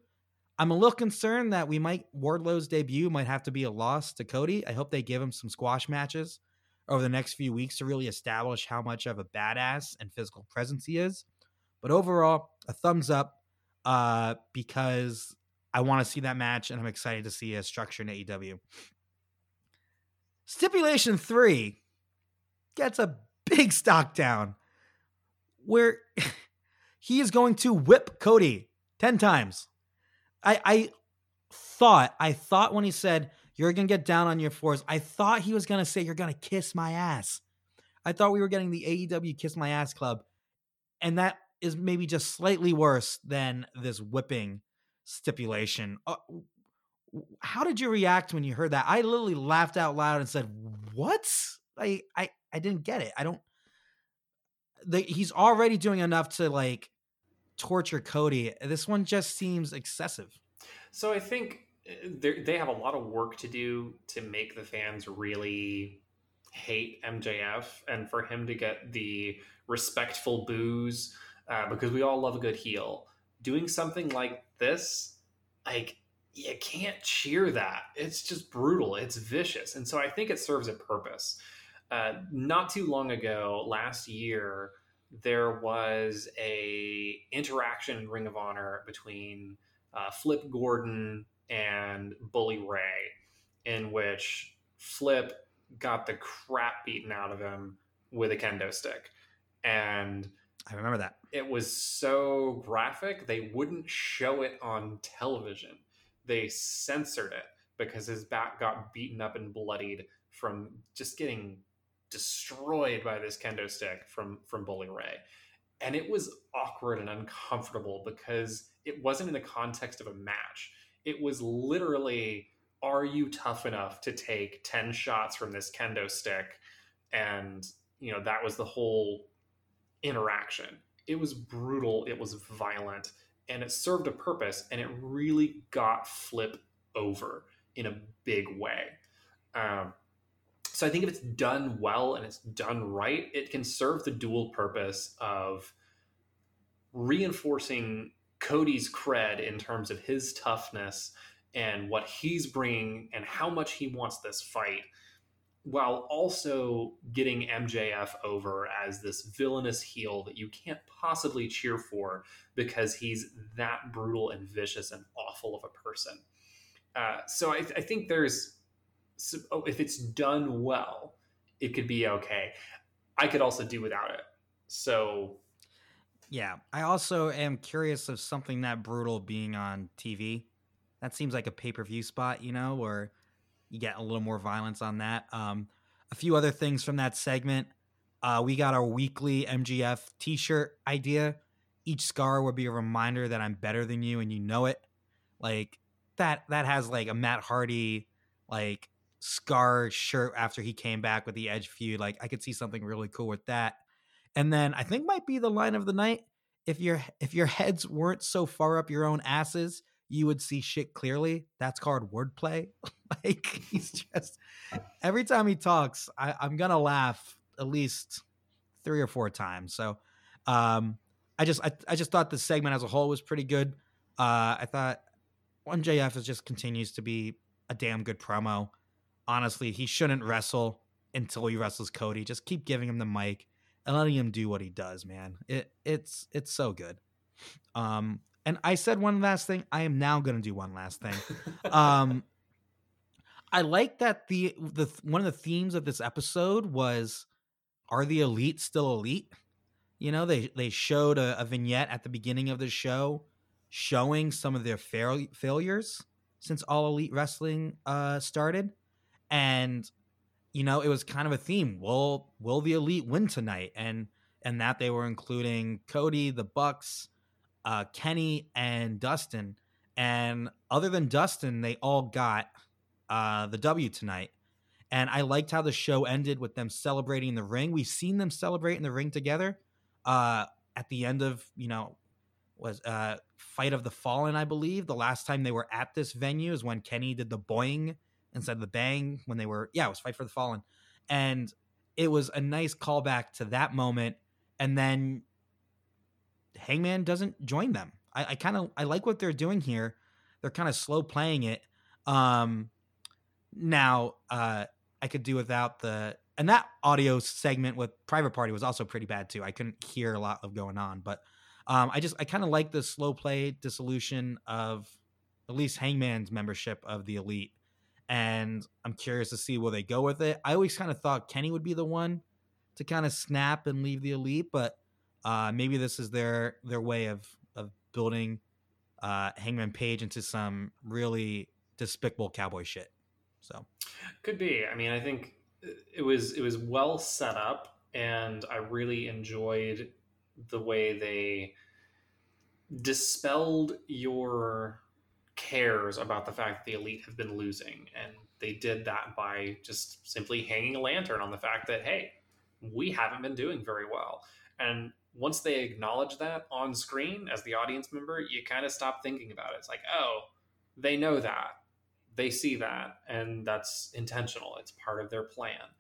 I'm a little concerned that we might Wardlow's debut might have to be a loss to Cody. I hope they give him some squash matches over the next few weeks to really establish how much of a badass and physical presence he is. But overall, a thumbs up uh, because I want to see that match and I'm excited to see a structure in AEW. Stipulation three gets a big stock down where he is going to whip Cody 10 times. I I thought I thought when he said you're gonna get down on your fours, I thought he was gonna say you're gonna kiss my ass. I thought we were getting the AEW kiss my ass club, and that is maybe just slightly worse than this whipping stipulation. Uh, how did you react when you heard that? I literally laughed out loud and said, "What? I I I didn't get it. I don't." The, he's already doing enough to like torture Cody. This one just seems excessive.
So I think uh, they have a lot of work to do to make the fans really hate MJF, and for him to get the respectful boos uh, because we all love a good heel. Doing something like this, like you can't cheer that. It's just brutal. It's vicious, and so I think it serves a purpose. Uh, not too long ago, last year, there was a interaction in Ring of Honor between uh, Flip Gordon and Bully Ray, in which Flip got the crap beaten out of him with a kendo stick. And
I remember that.
it was so graphic, they wouldn't show it on television. They censored it because his back got beaten up and bloodied from just getting destroyed by this kendo stick from from Bully Ray. And it was awkward and uncomfortable because it wasn't in the context of a match. It was literally are you tough enough to take 10 shots from this kendo stick and you know that was the whole interaction it was brutal it was violent and it served a purpose and it really got flip over in a big way um, so i think if it's done well and it's done right it can serve the dual purpose of reinforcing cody's cred in terms of his toughness and what he's bringing and how much he wants this fight while also getting MJF over as this villainous heel that you can't possibly cheer for because he's that brutal and vicious and awful of a person. Uh, so I, I think there's, if it's done well, it could be okay. I could also do without it. So
Yeah. I also am curious of something that brutal being on TV. That seems like a pay per view spot, you know, where you get a little more violence on that. Um, a few other things from that segment. Uh, we got our weekly MJF t shirt idea. each scar would be a reminder that I'm better than you and you know it. Like that that has like a Matt Hardy like scar shirt after he came back with the Edge feud. Like I could see something really cool with that. And then I think might be the line of the night. If your if your heads weren't so far up your own asses, you would see shit clearly. That's called wordplay. like he's just every time he talks, I, I'm gonna laugh at least three or four times. So um I just I, I just thought the segment as a whole was pretty good. Uh I thought one JF is just continues to be a damn good promo. Honestly, he shouldn't wrestle until he wrestles Cody. Just keep giving him the mic and letting him do what he does, man. It it's it's so good. Um and I said one last thing. I am now going to do one last thing. um I like that the the one of the themes of this episode was are the elite still elite? You know, they they showed a, a vignette at the beginning of the show showing some of their fail- failures since all elite wrestling uh started and you know it was kind of a theme. Will will the elite win tonight? And and that they were including cody the bucks uh kenny and dustin. And other than dustin they all got uh the w tonight. And i liked how the show ended with them celebrating in the ring. We've seen them celebrate in the ring together uh at the end of you know was uh fight of the fallen i believe. The last time they were at this venue is when kenny did the boing instead of the bang when they were yeah it was fight for the fallen. And it was a nice callback to that moment. And then hangman doesn't join them. I, I kind of i like what they're doing here. They're kind of slow playing it. Um now uh i could do without the and that audio segment with private party was also pretty bad too. I couldn't hear a lot of going on. But um, I just I kind of like the slow play dissolution of at least Hangman's membership of the Elite, and I'm curious to see where they go with it. I always kind of thought Kenny would be the one to kind of snap and leave the Elite, but uh, maybe this is their their way of of building uh, Hangman Page into some really despicable cowboy shit. So
could be. I mean, I think it was it was well set up, and I really enjoyed the way they dispelled your cares about the fact that the elite have been losing. And they did that by just simply hanging a lantern on the fact that hey we haven't been doing very well. And once they acknowledge that on screen as the audience member you kind of stop thinking about it. It's like oh they know that. They see that. And that's intentional. It's part of their plan.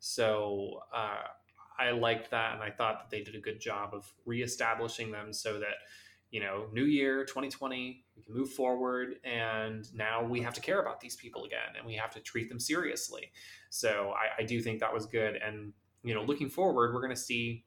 So uh, I liked that, and I thought that they did a good job of reestablishing them so that you know, new year 2020, we can move forward, and now we have to care about these people again, and we have to treat them seriously. So I, I do think that was good, and you know, looking forward, we're going to see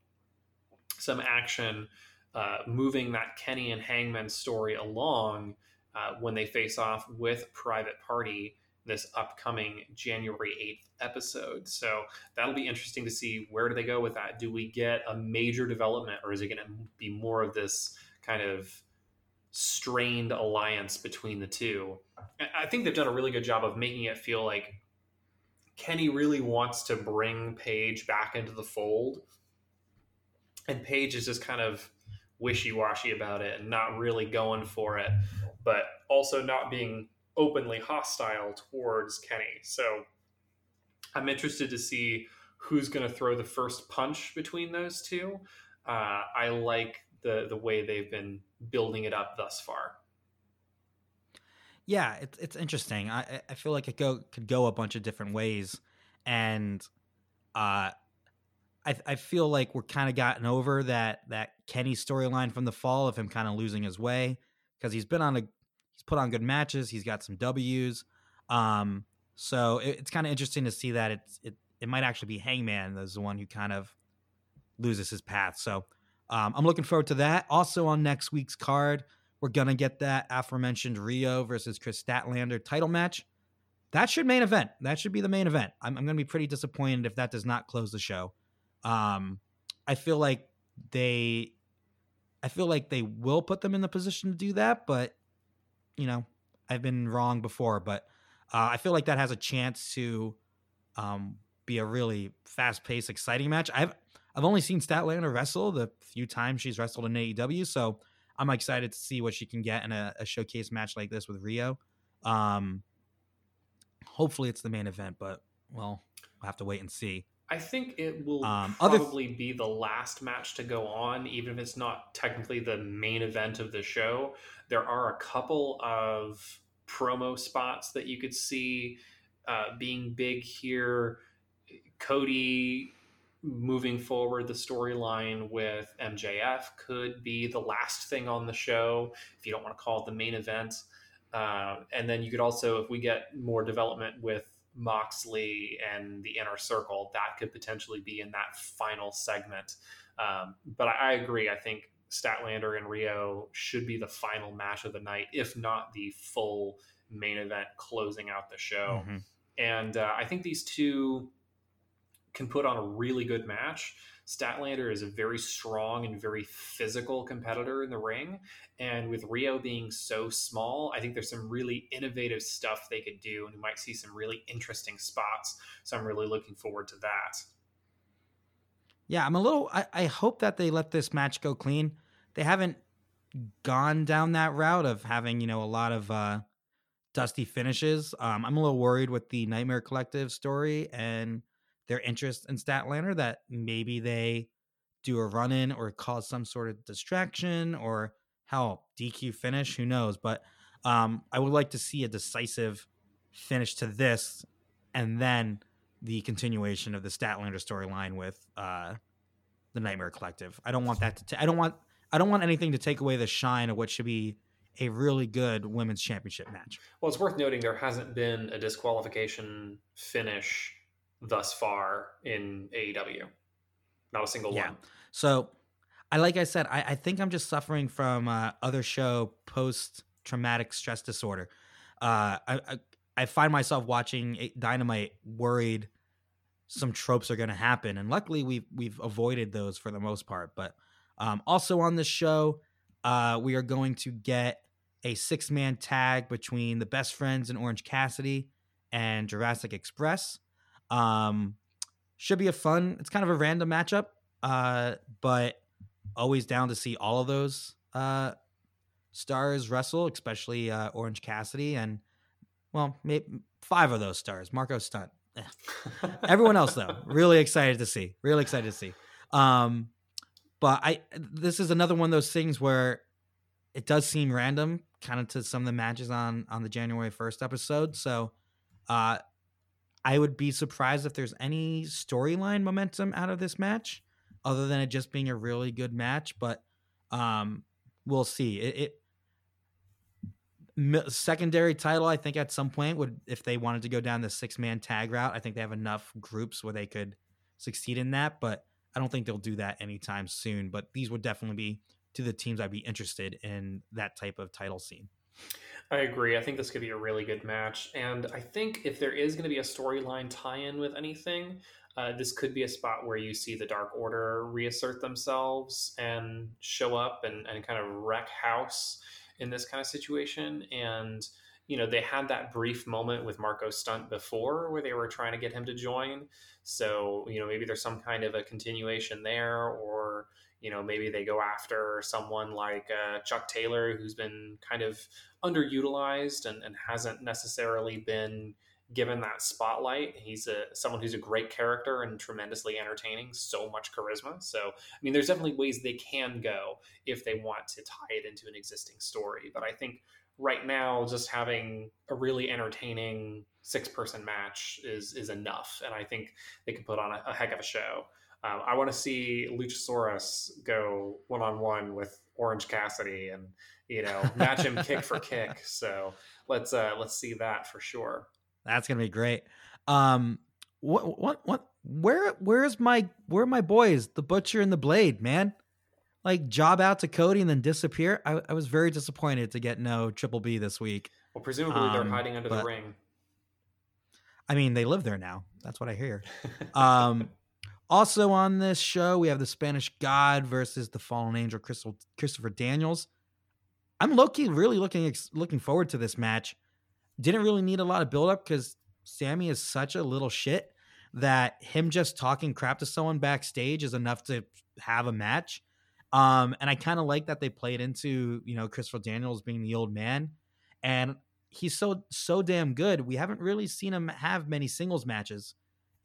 some action uh, moving that Kenny and Hangman story along uh, when they face off with Private Party this upcoming January 8th episode. So that'll be interesting to see where do they go with that. Do we get a major development or is it going to be more of this kind of strained alliance between the two? I think they've done a really good job of making it feel like Kenny really wants to bring Page back into the fold. And Page is just kind of wishy washy about it and not really going for it, but also not being openly hostile towards Kenny. So I'm interested to see who's going to throw the first punch between those two. Uh, I like the the way they've been building it up thus far.
Yeah, it's it's interesting. I I feel like it go could go a bunch of different ways, and uh, I I feel like we're kind of gotten over that that Kenny storyline from the fall of him kind of losing his way because he's been on a he's put on good matches. He's got some W's. Um, so it, it's kind of interesting to see that it's it it might actually be Hangman as the one who kind of loses his path. So um, I'm looking forward to that. Also on next week's card, we're gonna get that aforementioned Riho versus Kris Statlander title match. That should main event. That should be the main event. I'm, I'm gonna be pretty disappointed if that does not close the show. Um, I feel like they, I feel like they will put them in the position to do that, but you know, I've been wrong before, but uh, I feel like that has a chance to um, be a really fast paced, exciting match. I've I've only seen Statlander wrestle the few times she's wrestled in AEW, so I'm excited to see what she can get in a, a showcase match like this with Riho. Um, hopefully, it's the main event, but well, we'll have to wait and see.
I think it will
Um,
probably be the last match to go on, even if it's not technically the main event of the show. There are a couple of promo spots that you could see uh, being big here. Cody moving forward the storyline with MJF could be the last thing on the show if you don't want to call it the main event. Uh, and then you could also, if we get more development with Moxley and the inner circle, that could potentially be in that final segment. Um, but I, I agree. I think Statlander and Riho should be the final match of the night, if not the full main event closing out the show.
Mhm.
And uh, I think these two can put on a really good match. Statlander is a very strong and very physical competitor in the ring. And with Riho being so small, I think there's some really innovative stuff they could do, and we might see some really interesting spots. So I'm really looking forward to that.
Yeah, I'm a little. I, I hope that they let this match go clean. They haven't gone down that route of having you know a lot of uh, dusty finishes. Um, I'm a little worried with the Nightmare Collective story and their interest in Statlander that maybe they do a run in or cause some sort of distraction or hell DQ finish. Who knows? But um, I would like to see a decisive finish to this, and then the continuation of the Statlander storyline with uh, the Nightmare Collective. I don't want that to. ta- I don't want. I don't want anything to take away the shine of what should be a really good women's championship match.
Well, it's worth noting there hasn't been a disqualification finish thus far in AEW. Not a single
Yeah.
one.
So, I like I said, I, I think I'm just suffering from uh, other show post traumatic stress disorder. Uh, I, I I find myself watching Dynamite worried some tropes are going to happen, and luckily we've we've avoided those for the most part. But um, also on this show, uh, we are going to get a six man tag between the best friends in Orange Cassidy and Jurassic Express. Um, should be a fun. It's kind of a random matchup, uh, but always down to see all of those uh, stars wrestle, especially uh, Orange Cassidy and well, maybe five of those stars. Marco Stunt. Eh. Everyone else though, really excited to see. Really excited to see. Um, but I this is another one of those things where it does seem random, kind of to some of the matches on on the January first episode. So, uh, I would be surprised if there's any storyline momentum out of this match, other than it just being a really good match. But um, we'll see. It, it secondary title, I think at some point would, if they wanted to go down the six man tag route, I think they have enough groups where they could succeed in that. But I don't think they'll do that anytime soon. But these would definitely be to the teams I'd be interested in that type of title scene.
I agree. I think this could be a really good match. And I think if there is going to be a storyline tie in with anything, uh, this could be a spot where you see the Dark Order reassert themselves and show up and, and kind of wreck house in this kind of situation. And, you know, they had that brief moment with Marco Stunt before where they were trying to get him to join. So, you know, maybe there's some kind of a continuation there or, you know, maybe they go after someone like uh, Chuck Taylor, who's been kind of underutilized and, and hasn't necessarily been given that spotlight. He's a someone who's a great character and tremendously entertaining, so much charisma. So, I mean, there's definitely ways they can go if they want to tie it into an existing story. But I think right now, just having a really entertaining six person match is is enough, and I think they can put on a, a heck of a show. Um, I want to see Luchasaurus go one on one with Orange Cassidy and you know match him kick for kick. So let's uh, let's see that for sure.
That's gonna be great. Um, what what what? Where where's my where are my boys? The butcher and the blade, man. Like job out to Cody and then disappear. I, I was very disappointed to get no Triple B this week.
Well, presumably
Um,
they're hiding under the ring.
I mean, they live there now. That's what I hear. Um, also on this show, we have the Spanish God versus the Fallen Angel, Christopher Daniels. I'm looking really looking looking forward to this match. Didn't really need a lot of build up because Sammy is such a little shit that him just talking crap to someone backstage is enough to have a match. Um, and I kind of like that they played into you know Christopher Daniels being the old man, and he's so so damn good. We haven't really seen him have many singles matches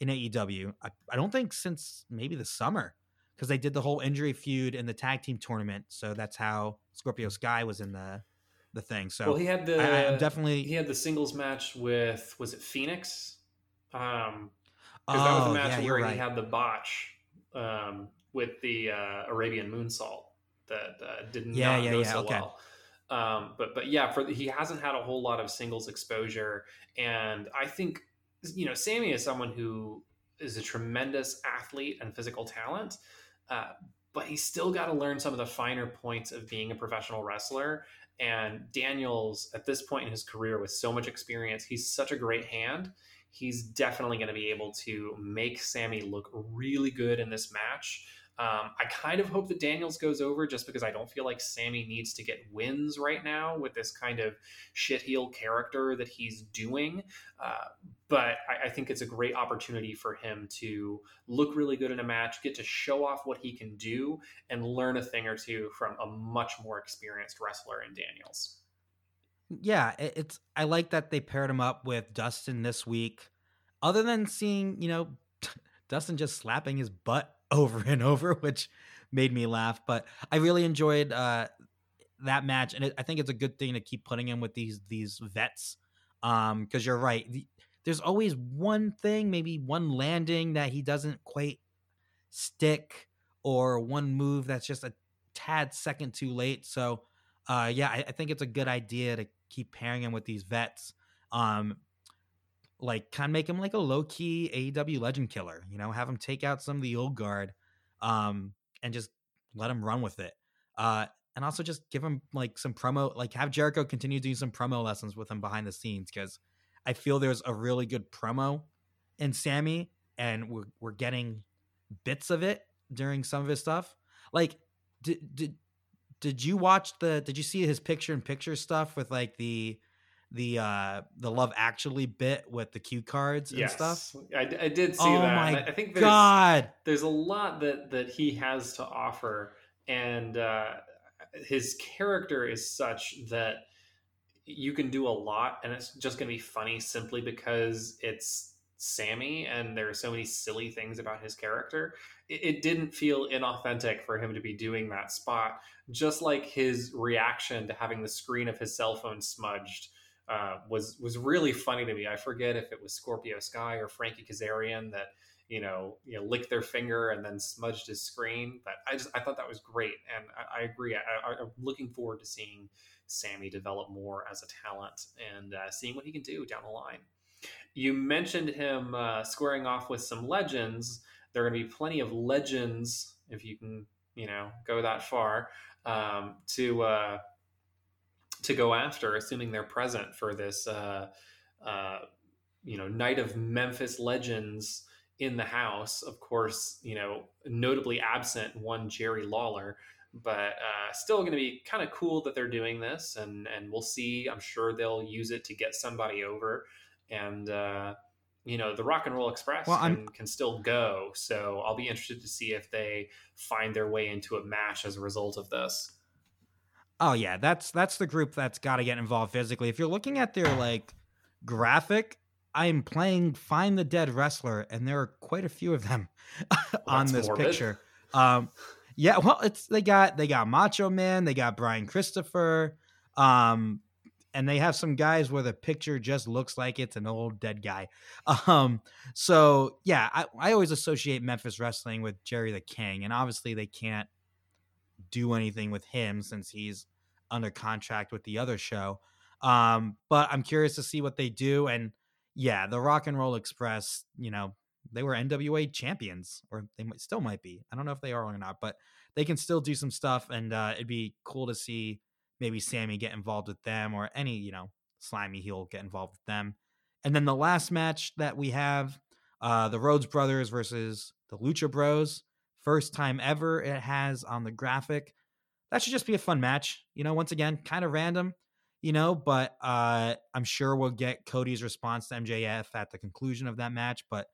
in AEW. I, I don't think since maybe the summer because they did the whole injury feud in the tag team tournament. So that's how Scorpio Sky was in the the thing. So
well, he had the
I, I definitely
he had the singles match with was it Fenix? Um,
because
because that was the match
Oh, yeah,
where
you're
he had the botch um, with the uh, Arabian moonsault that uh, did
Yeah,
not
yeah,
go
yeah,
so
okay.
well. Um, but but yeah, for the, he hasn't had a whole lot of singles exposure, and I think you know Sammy is someone who is a tremendous athlete and physical talent, uh, but he's still got to learn some of the finer points of being a professional wrestler. And Daniels, at this point in his career, with so much experience, he's such a great hand. He's definitely going to be able to make Sammy look really good in this match. Um, I kind of hope that Daniels goes over just because I don't feel like Sammy needs to get wins right now with this kind of shit heel character that he's doing. Uh, but I, I think it's a great opportunity for him to look really good in a match, get to show off what he can do, and learn a thing or two from a much more experienced wrestler in Daniels.
yeah, it's I like that they paired him up with Dustin this week. Other than seeing, you know, Dustin just slapping his butt over and over, which made me laugh. But I really enjoyed uh, that match, and it, I think it's a good thing to keep putting him with these these vets. Um, because you're right, the, there's always one thing, maybe one landing that he doesn't quite stick, or one move that's just a tad second too late. So, uh, yeah, I, I think it's a good idea to keep pairing him with these vets. Um, like kind of make him like a low key AEW legend killer, you know, have him take out some of the old guard, um, and just let him run with it. Uh, and also just give him like some promo, like have Jericho continue doing some promo lessons with him behind the scenes because I feel there's a really good promo in Sammy, and we're we're getting bits of it during some of his stuff. Like, did did did you watch the? Did you see his picture in picture stuff with like the the uh the Love Actually bit with the cue cards and stuff?
I, I did see
Oh
that.
my
I I think there's,
God,
there's a lot that that he has to offer and uh, his character is such that you can do a lot and it's just going to be funny simply because it's sammy and there are so many silly things about his character it, it didn't feel inauthentic for him to be doing that spot just like his reaction to having the screen of his cell phone smudged uh, was was really funny to me. I forget if it was Scorpio Sky or Frankie Kazarian that you know you know licked their finger and then smudged his screen. But I just I thought that was great, and I, I agree. I, I'm looking forward to seeing Sammy develop more as a talent and uh, seeing what he can do down the line. You mentioned him uh, squaring off with some legends. There are going to be plenty of legends if you can you know go that far um, to. To go after, assuming they're present for this, uh, uh, you know, night of Memphis legends in the house. Of course, you know, notably absent one Jerry Lawler, but uh, still going to be kind of cool that they're doing this, and and we'll see. I'm sure they'll use it to get somebody over, and uh, you know, the Rock and Roll Express
Well,
can, can still go. So I'll be interested to see if they find their way into a match as a result of this.
Oh yeah, that's that's the group that's got to get involved physically. If you're looking at their like graphic, I'm playing Find the Dead Wrestler, and there are quite a few of them on this
morbid.
picture. Um, yeah, well, it's they got they got Macho Man, they got Brian Christopher, um, and they have some guys where the picture just looks like it's an old dead guy. Um, so yeah, I, I always associate Memphis wrestling with Jerry the King, and obviously they can't do anything with him since he's under contract with the other show. Um, but I'm curious to see what they do. And yeah, the Rock and Roll Express, you know, they were NWA champions, or they might, still might be. I don't know if they are or not, but they can still do some stuff, and uh, it'd be cool to see maybe Sammy get involved with them, or any you know slimy heel get involved with them. And then the last match that we have, uh, the Rhodes Brothers versus the Lucha Bros. First time ever it has on the graphic. That should just be a fun match. You know, once again, kind of random, you know, but uh, I'm sure we'll get Cody's response to MJF at the conclusion of that match. But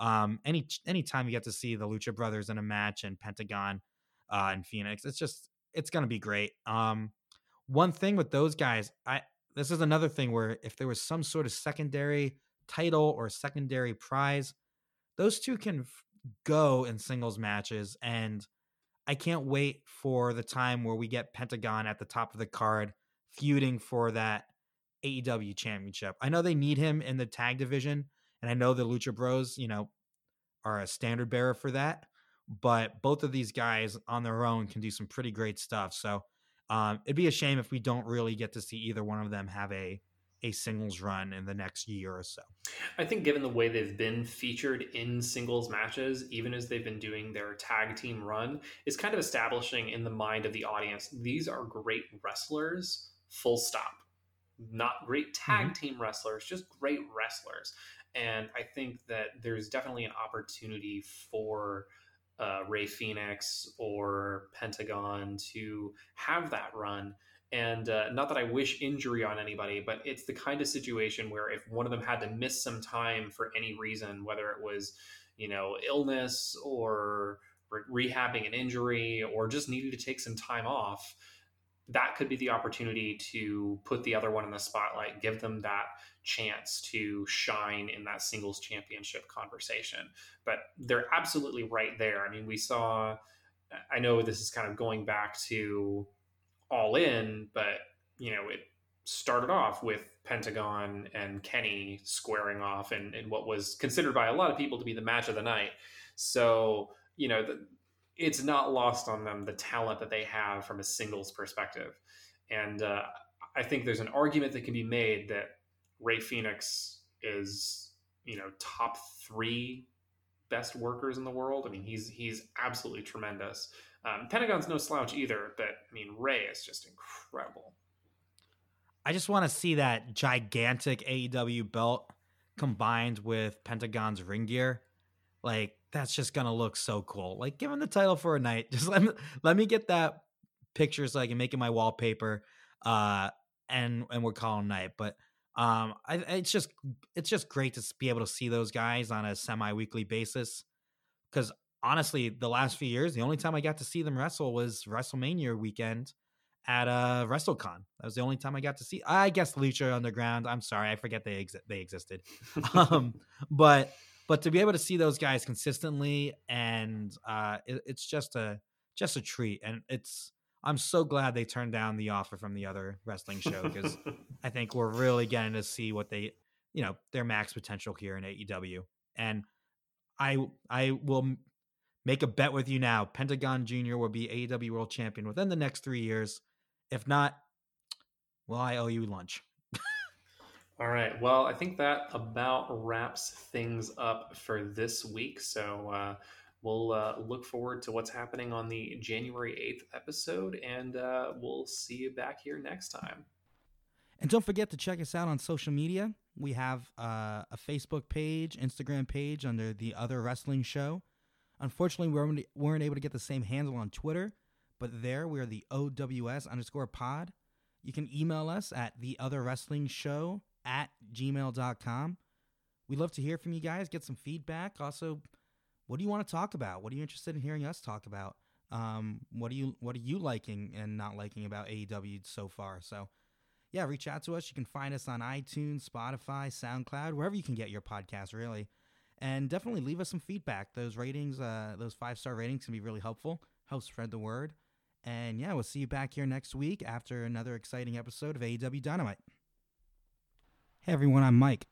Um, any anytime you get to see the Lucha Brothers in a match and Pentagon uh, and Fenix, it's just it's gonna be great. Um, one thing with those guys, I this is another thing where if there was some sort of secondary title or secondary prize, those two can f- go in singles matches and I can't wait for the time where we get Pentagon at the top of the card feuding for that AEW championship. I know they need him in the tag division, and I know the Lucha Bros, you know, are a standard bearer for that. But both of these guys on their own can do some pretty great stuff. So um, it'd be a shame if we don't really get to see either one of them have a a singles run in the next year or so.
I think, given the way they've been featured in singles matches, even as they've been doing their tag team run, is kind of establishing in the mind of the audience these are great wrestlers, full stop. Not great tag mm-hmm. team wrestlers, just great wrestlers. And I think that there's definitely an opportunity for uh, Rey Fenix or Pentagon to have that run and uh, not that I wish injury on anybody, but it's the kind of situation where if one of them had to miss some time for any reason, whether it was, you know, illness or re- rehabbing an injury or just needed to take some time off, that could be the opportunity to put the other one in the spotlight, give them that chance to shine in that singles championship conversation. But they're absolutely right there. I mean, we saw, I know this is kind of going back to all in, but you know, it started off with Pentagon and Kenny squaring off in, in what was considered by a lot of people to be the match of the night. So, you know, the, it's not lost on them the talent that they have from a singles perspective. And uh, I think there's an argument that can be made that Rey Fenix is, you know, top three best workers in the world. I mean, he's he's absolutely tremendous. Um, Pentagon's no slouch either, but I mean, Rey is just incredible.
I just want to see that gigantic AEW belt combined with Pentagon's ring gear. Like that's just gonna look so cool. Like give him the title for a night. Just let me let me get that picture so I can make it my wallpaper. Uh, and and we're calling night. But um, I, it's just it's just great to be able to see those guys on a semi weekly basis because honestly, the last few years, the only time I got to see them wrestle was WrestleMania weekend at uh WrestleCon. That was the only time I got to see. I guess Lucha Underground. I'm sorry, I forget they exi- they existed. um, but but to be able to see those guys consistently and uh, it, it's just a just a treat. And it's I'm so glad they turned down the offer from the other wrestling show because I think we're really getting to see what they you know their max potential here in AEW. And I I will make a bet with you now. Pentagon Jr. will be AEW World Champion within the next three years. If not, well, I owe you lunch.
All right. Well, I think that about wraps things up for this week. So uh, we'll uh, look forward to what's happening on the January 8th episode, and uh, we'll see you back here next time.
And don't forget to check us out on social media. We have uh, a Facebook page, Instagram page under the Other Wrestling Show. Unfortunately, we weren't able to get the same handle on Twitter, but there we are the OWS underscore pod. You can email us at the other wrestling show at gmail.com. We'd love to hear from you guys, get some feedback. Also, what do you want to talk about? What are you interested in hearing us talk about? Um, what are you what are you liking and not liking about AEW so far? So yeah, reach out to us. You can find us on iTunes, Spotify, SoundCloud, wherever you can get your podcast, really and definitely leave us some feedback. Those ratings, uh, those five star ratings can be really helpful. Help spread the word. And yeah, we'll see you back here next week after another exciting episode of AEW Dynamite. Hey everyone, I'm Mike.